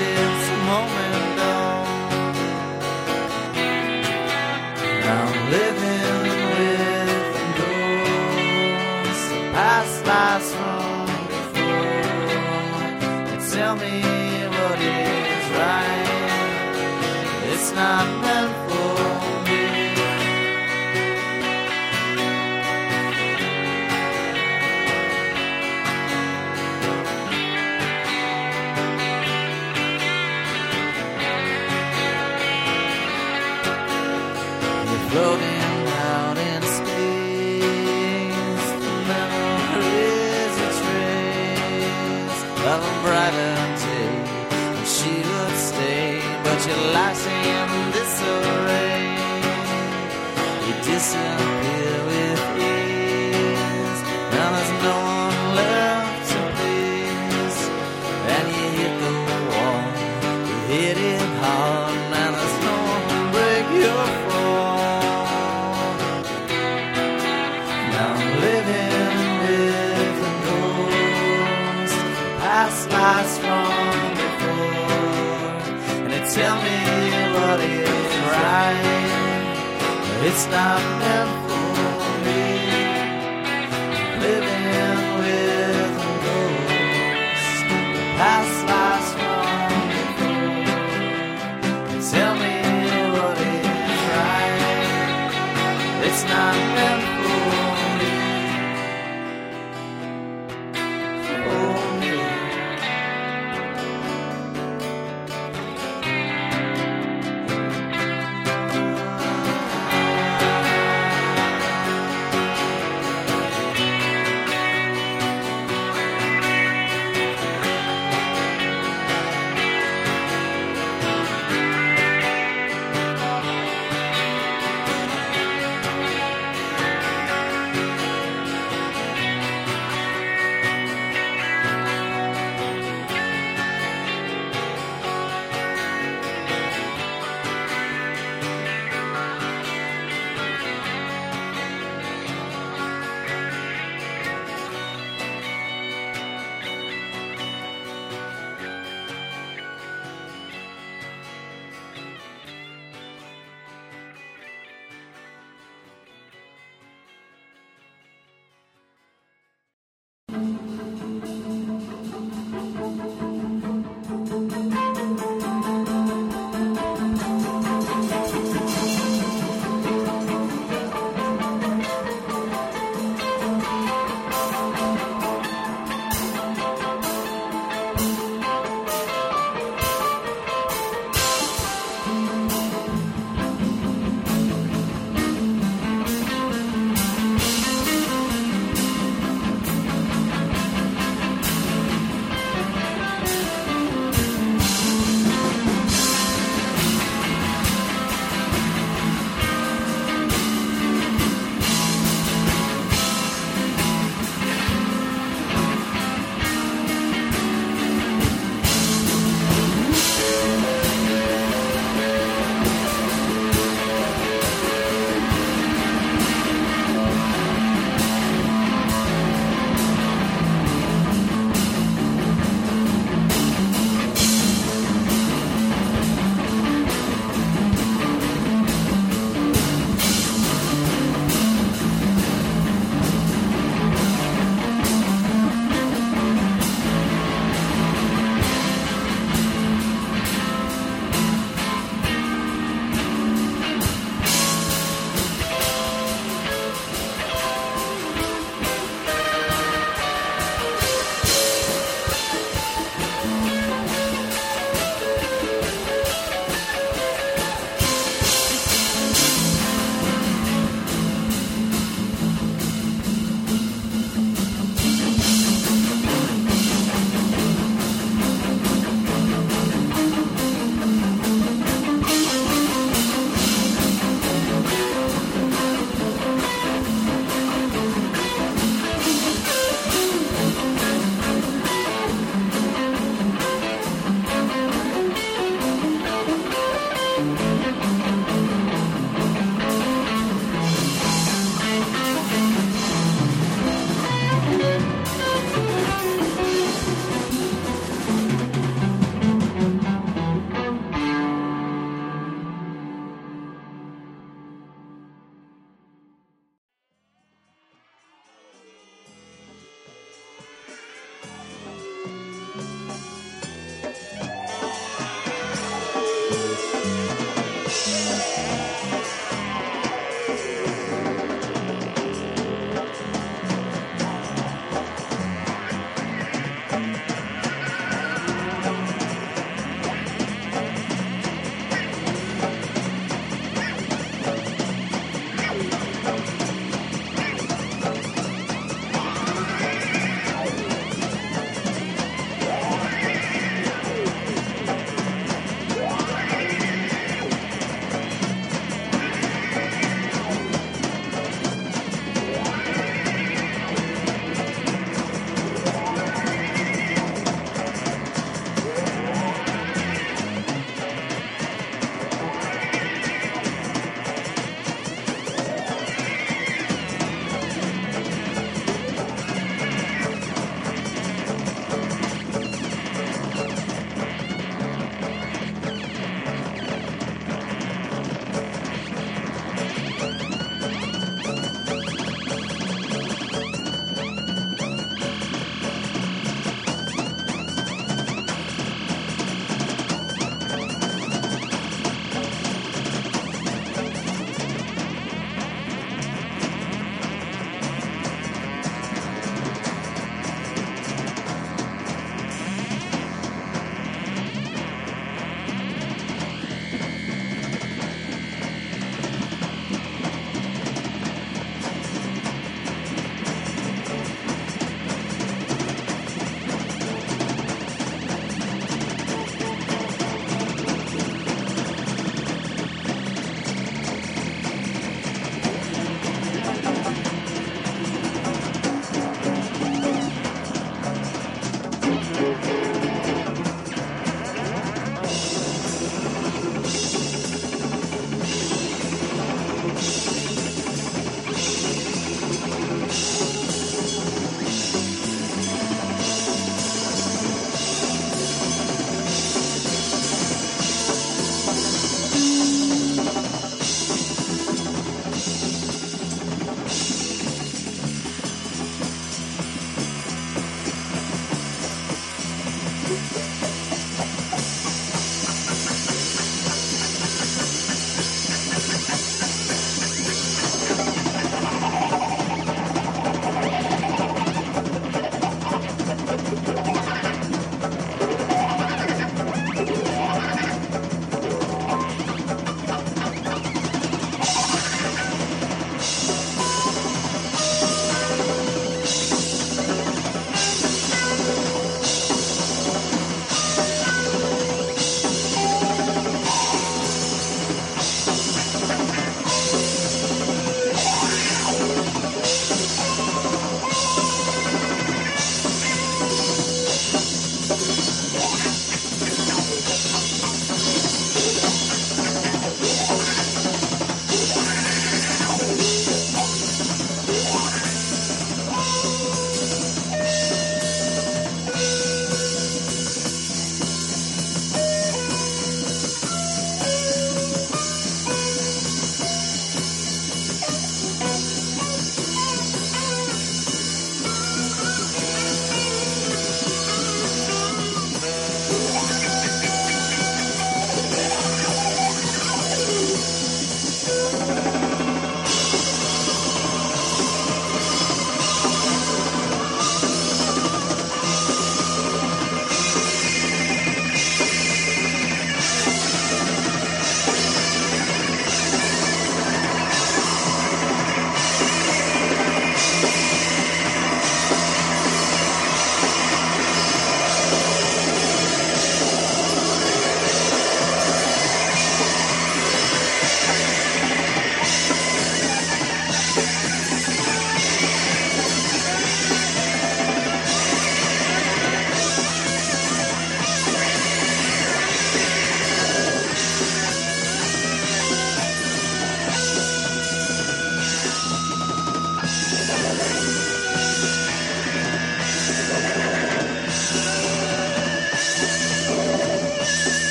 distance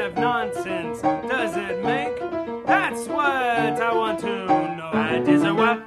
kind of nonsense does it make? That's what I want to know. I deserve what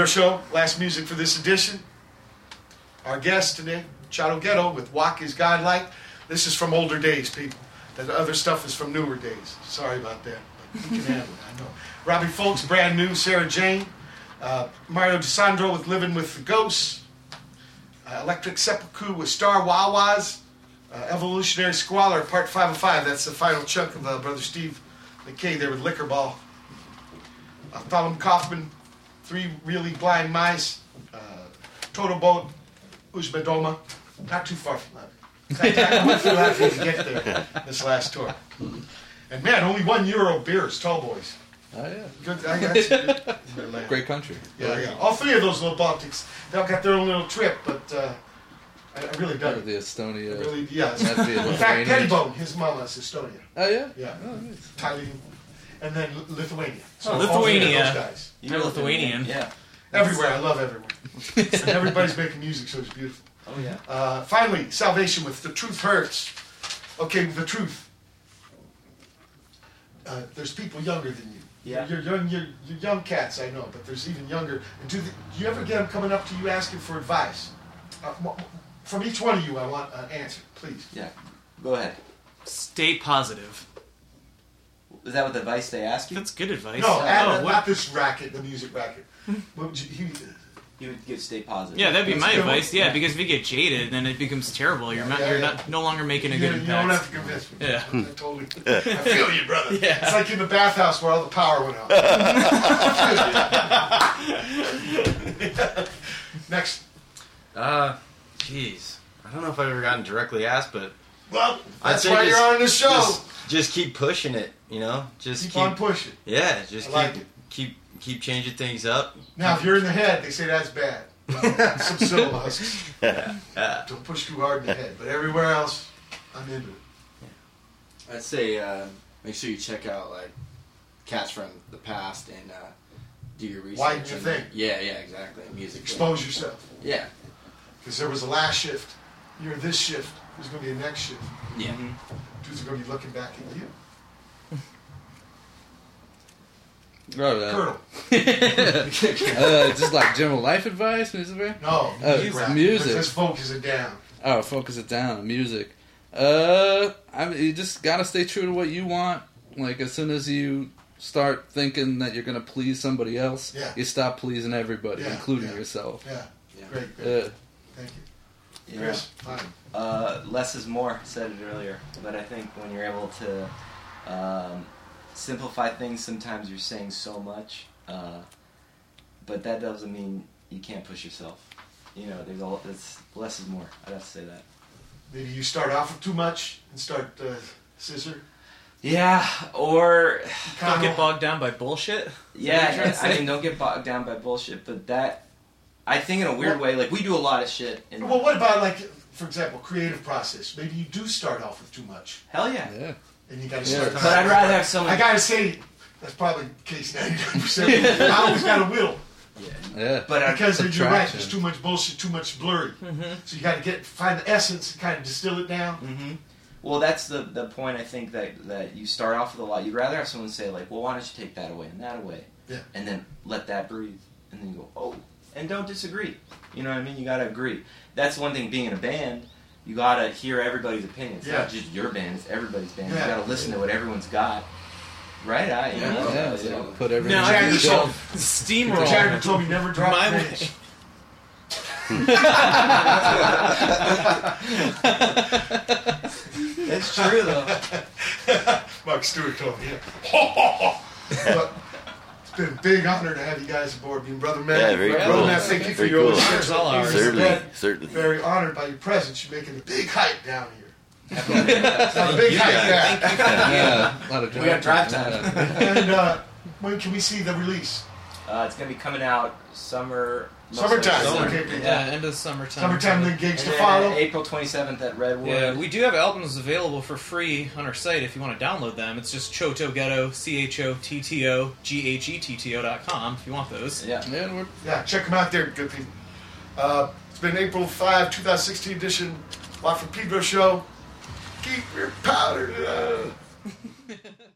Pedro Show. Last music for this edition. Our guest today, Chotto Ghetto with Walk is Godlike. This is from older days, people. The other stuff is from newer days. Sorry about that, but you can handle it, I know. Robbie Fulks, brand new. Sarah Jane. Uh, Mario Di Sandro with Living with the Ghosts. Uh, Electric Seppuku with Star Wah-Wahs. Uh, Evolutionary Squalor, Part 5 of 5. That's the final chunk of uh, Brother Steve McKay there with Liquorball. Uh, Thollem Kaufman, Three Really Blind Mice. Uh, Todobot, Uzbedoma. Not too far from that. In fact, I went through Latvia to get there this last tour. And man, only one euro beers, Tall Boys. Oh yeah. Good, I good- good- Great country. Yeah, yeah. All three of those little Baltics, they all got their own little trip, but uh, I, I really dug it. The Estonia. I really, yeah. In fact. Pettibone, his mama's Estonia. Oh yeah. Yeah. Oh, nice. Tallinn, and then Li- Lithuania. Oh, all three of Lithuania. those guys. You're Lithuanian. Yeah. Everywhere, I love everywhere. and everybody's making music, so it's beautiful. Oh yeah. Uh, finally, Salvation with The Truth Hurts. Okay, The Truth. Uh, there's people younger than you. Yeah. You're young, you're, you're young cats, I know, but there's even younger. And do, the, do you ever get them coming up to you asking for advice? Uh, mo- from each one of you, I want an answer, please. Yeah. Go ahead. Stay positive. Is that what the advice they ask you? That's good advice. No, add- Oh, not what- this racket, the music racket. What would you- he- You would give stay positive. Yeah, that'd be That's my a good one. advice. Yeah, because if you get jaded, then it becomes terrible. You're not. Yeah, You're yeah. not no longer making a you, good you don't have to convince me. Yeah. I totally. I feel you, brother. Yeah. It's like in the bathhouse where all the power went out. Next. Uh, jeez. I don't know if I've ever gotten directly asked, but Well, I'd that's say why just- you're on the show. Just, just keep pushing it, you know. Just Keep keep, on pushing. Yeah, just I like keep keep keep changing things up. Now, if you're in the head, they say that's bad. Some syllable husks. Don't push too hard in the head. But everywhere else, I'm into it. I'd say uh, make sure you check out like cats from the past and uh, do your research. Widen your and- thing. Yeah, yeah, exactly. Music. Expose yourself. Yeah. Because there was a last shift. You're this shift. There's going to be a next shift. Yeah. Are going to be looking back at you. Oh, uh, Colonel. uh, just like general life advice, Mr. Bear? No, oh, music it's music. Let's focus it down. Oh, focus it down. Music. Uh, I mean, you just gotta stay true to what you want. Like as soon as you start thinking that you're gonna please somebody else, Yeah. you stop pleasing everybody, Yeah, including yeah. yourself. Yeah. Great, Uh, great. Thank you. Yeah. Chris, fine. Uh, less is more. Said it earlier, but I think when you're able to um, simplify things, sometimes you're saying so much, uh, but that doesn't mean you can't push yourself. You know, there's all. It's less is more. I'd have to say that. Maybe you start off with too much and start uh, scissor. Yeah, or Don't get bogged down by bullshit. Is that what you're trying Yeah, I mean, don't get bogged down by bullshit, but that. I think in a weird way, like we do a lot of shit. In, Well, what about like, for example, creative process? Maybe you do start off with too much. Hell yeah. Yeah. And you got to Yeah. start. But I'd rather have someone- I gotta say, that's probably case ninety nine percent. I always got a will. Yeah. yeah. But because you're right, there's too much bullshit, too much blurry. Mhm. So you got to get find the essence and kind of distill it down. Mm-hmm. Well, that's the the point. I think that that you start off with a lot. You'd rather have someone say like, "Well, why don't you take that away and that away," Yeah. and then let that breathe, and then you go, "Oh," and don't disagree. You know what I mean? You got to agree. That's one thing. Being in a band, you got to hear everybody's opinion. It's Yeah. not just your band; it's everybody's band. Yeah. You got to listen to what everyone's got. Right? I Yeah, know? yeah, you know. put everything No, on the told, shelf. Steamroll. Jagger told me never drop My the way. bench. It's true though. Mark Stewart told me. Yeah. but it's been a big honor to have you guys aboard. Being brother Matt. Yeah, very brother cool. Matt, thank you for Very your cool. ownership. All ours. Certainly, Very- certainly. Very honored by your presence. You're making a big hype down here. it's a big hype back. Yeah, a lot of We got drive time. time. And uh, when can we see the release? Uh, it's gonna be coming out summer. Most Summertime. likely. Okay, okay. Yeah, end of summertime. Summertime, then gigs And to follow. April 27th at Redwood. Yeah, we do have albums available for free on our site if you want to download them. It's just Chotto Ghetto, C H O T T O G H E T T O dot com if you want those. Yeah. Yeah, we're Yeah, check them out there, good people. Uh, it's been April 5, 2016 edition. Watt from Pedro Show. Keep your powder. down.